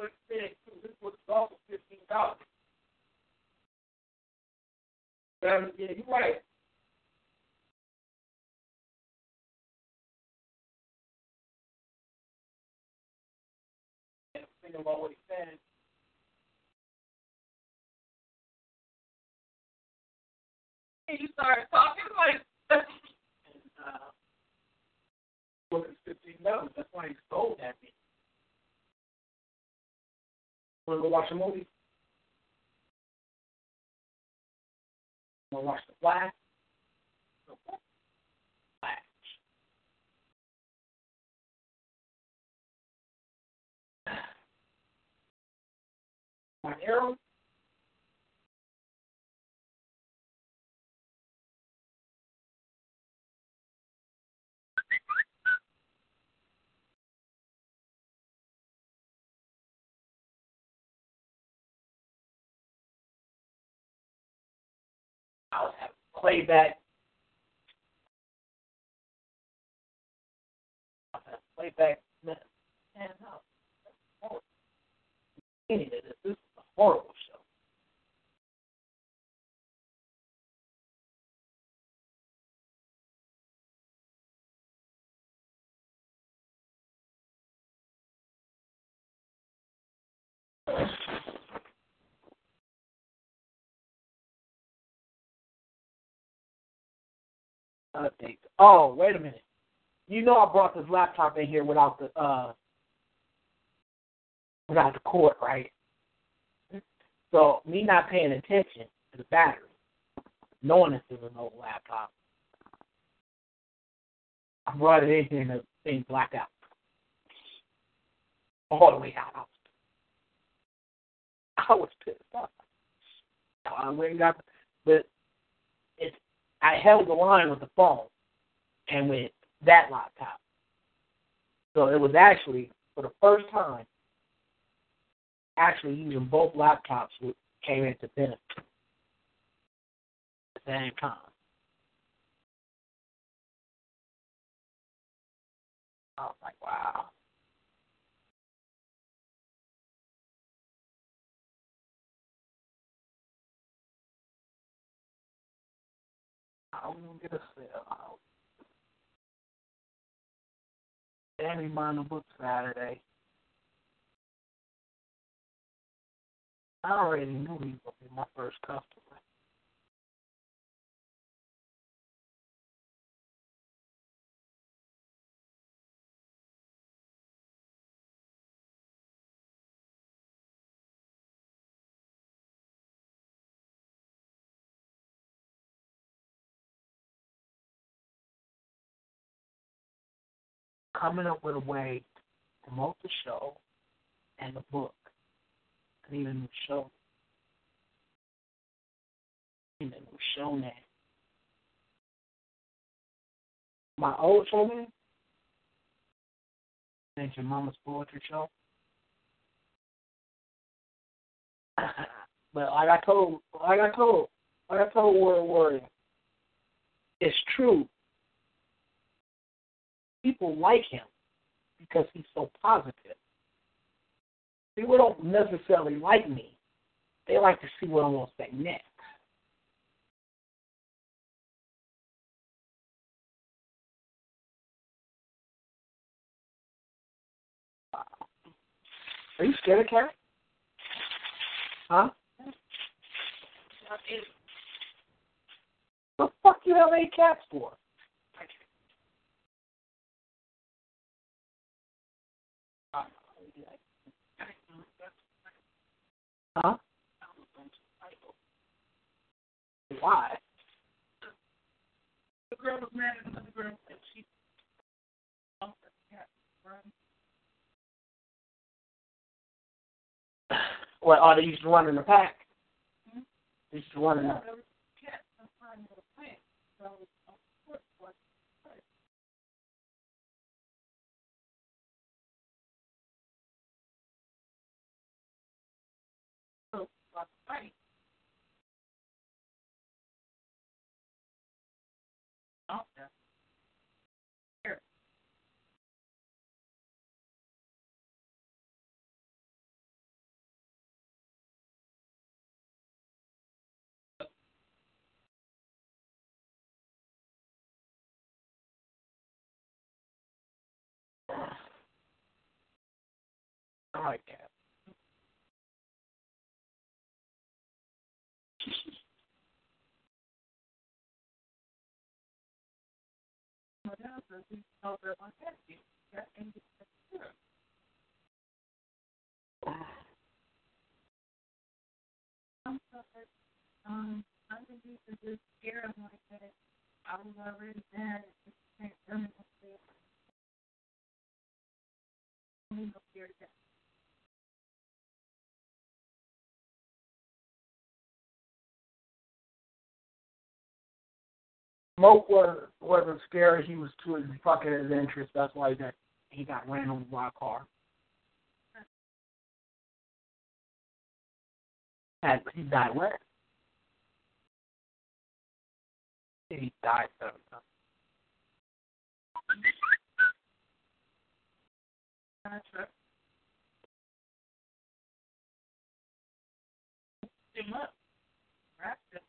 what said this was also fifteen dollars. Um, yeah, you're right. Thinking about what he said. You started talking like and, uh, at fifteen dollars. That's why he stole that me. Want to go watch a movie? Want to watch The Flash? Flash. My arrow? I was having playback. I was having playback. Man, no. Horrible. This is a horrible Updates. Oh, wait a minute. You know I brought this laptop in here without the uh without the cord, right? So me not paying attention to the battery, knowing this is an old laptop, I brought it in here and the thing blacked out. All the way out. I was pissed off. I went and got, but it's I held the line with the phone and with that laptop. So it was actually for the first time actually using both laptops came into benefit at the same time. I was like, wow. I'm gonna get a sale out. Danny Minor Book Saturday. I already knew he was gonna be my first customer. Coming up with a way to promote the show and the book and even the show. Even the show name. My old show name? Thank your mama's poetry show. but like I told, like I told, like I told Word Warrior, it's true. People like him because he's so positive. People don't necessarily like me. They like to see what I'm going to say next. Are you scared of cats? Huh? What the fuck you have eight cats for? Huh? Why? The girl was mad at another girl and she What, are they used to run in the pack? Mm-hmm. They used to run in the Right. I like that. View. Yeah, and just um, scare him like that. I was already mad at the same Moat was wasn't scared. He was too fucking his interest. That's why got he got ran over by a car. And he died where? He died seven times. Him up. Wrapped him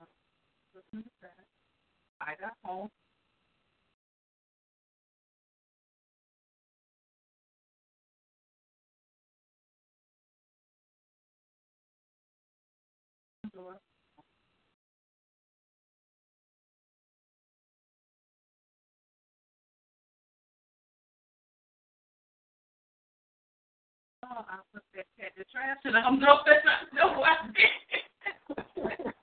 Idaho Lord. Oh, I put that cat the trash and I'm not, know I know I did.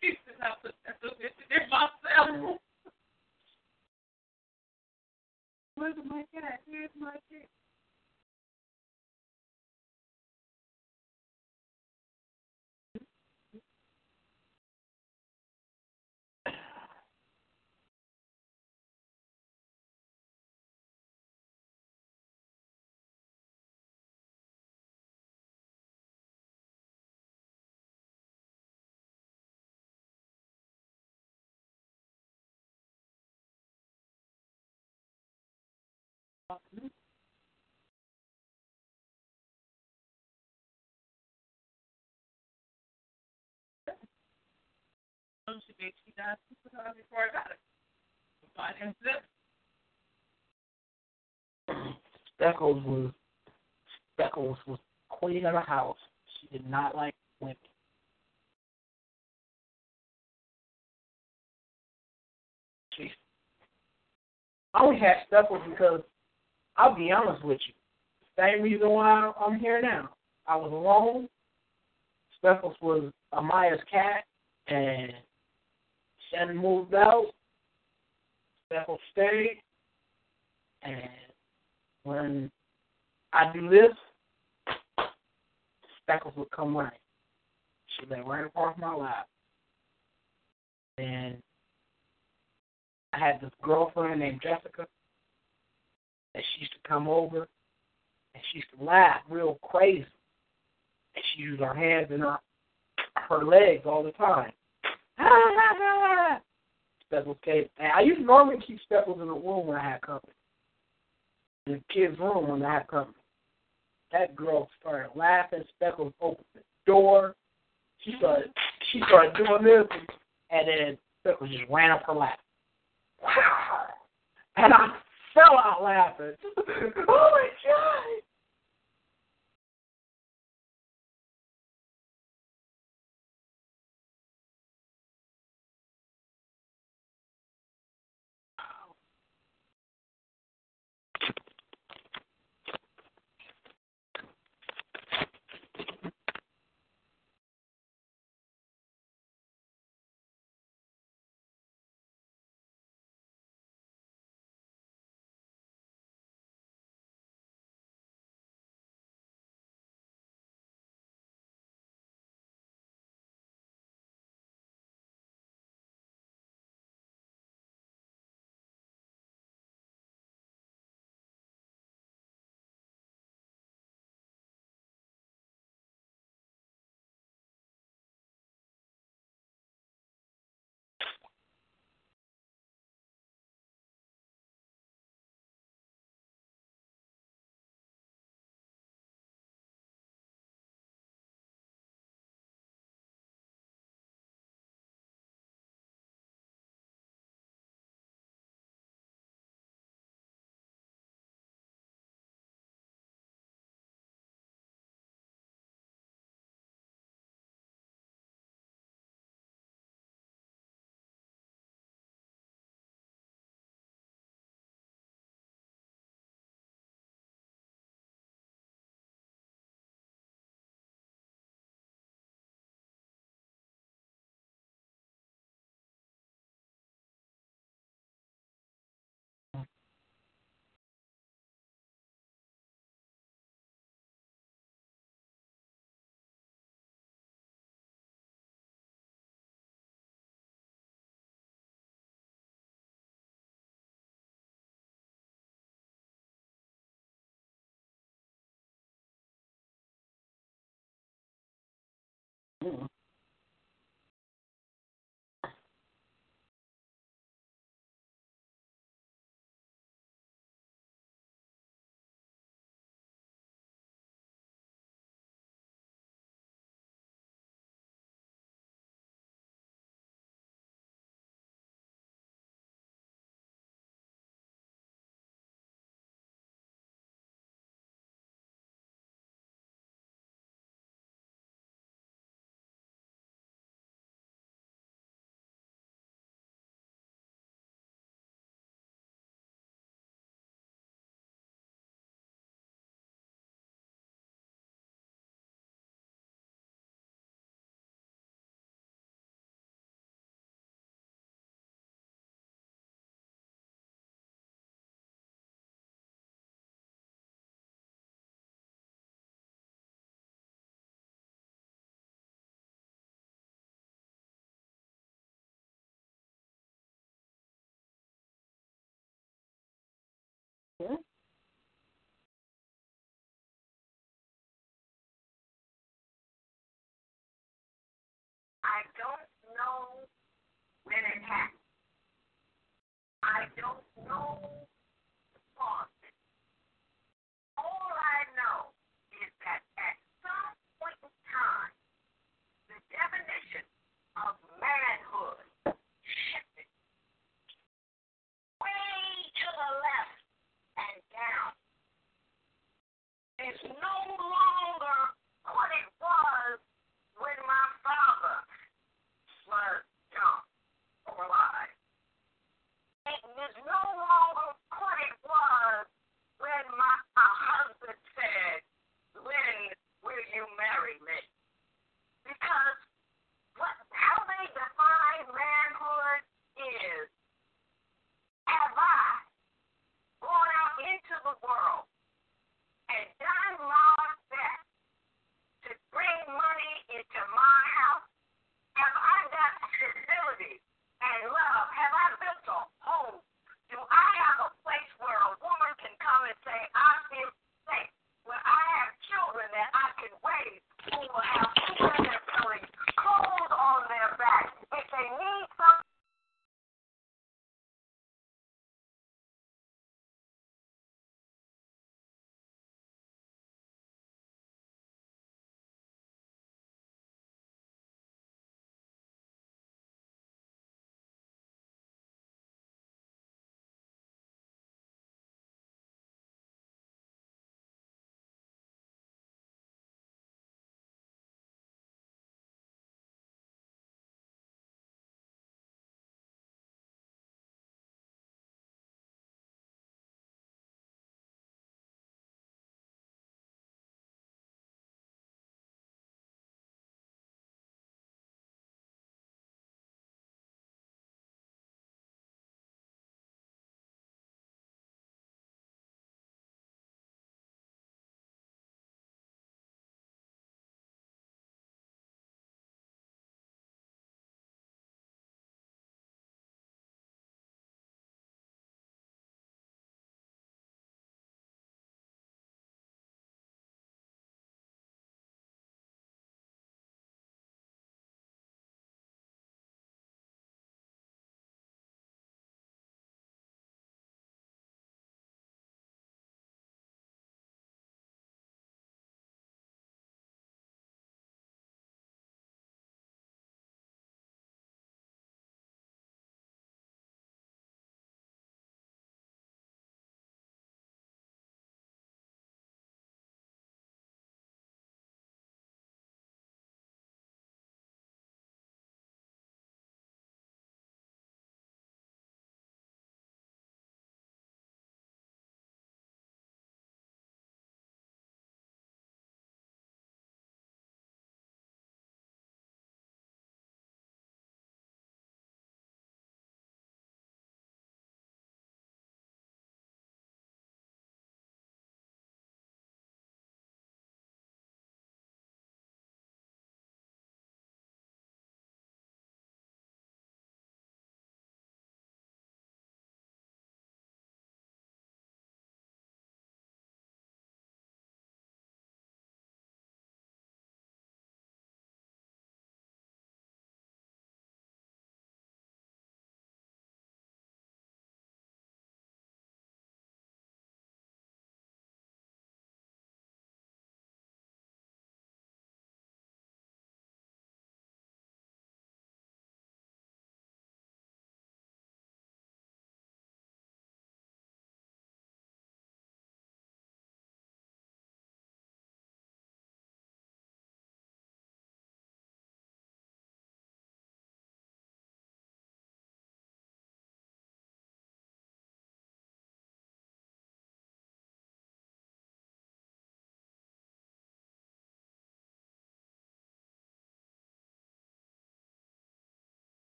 she said I put in myself. Where's my cat? Here's my cat. Before I got it. Speckles was Speckles was queen of the house. She did not like women. She I only had Speckles because I'll be honest with you. Same reason why I'm here now. I was alone. Speckles was Amaya's cat, and Shannon moved out. Speckles stayed, and when I do this, Speckles would come running. She lay right across my lap. And I had this girlfriend named Jessica that she used to come over and she used to laugh real crazy. And she used her hands and her her legs all the time. Speckles came. And I used to normally keep Speckles in the room when I had company. In the kids' room when I had company. That girl started laughing. Speckles opened the door. She started she started doing this and then Speckles just ran up her lap. And I fell out laughing. oh my god! Don't know when it happened. I don't know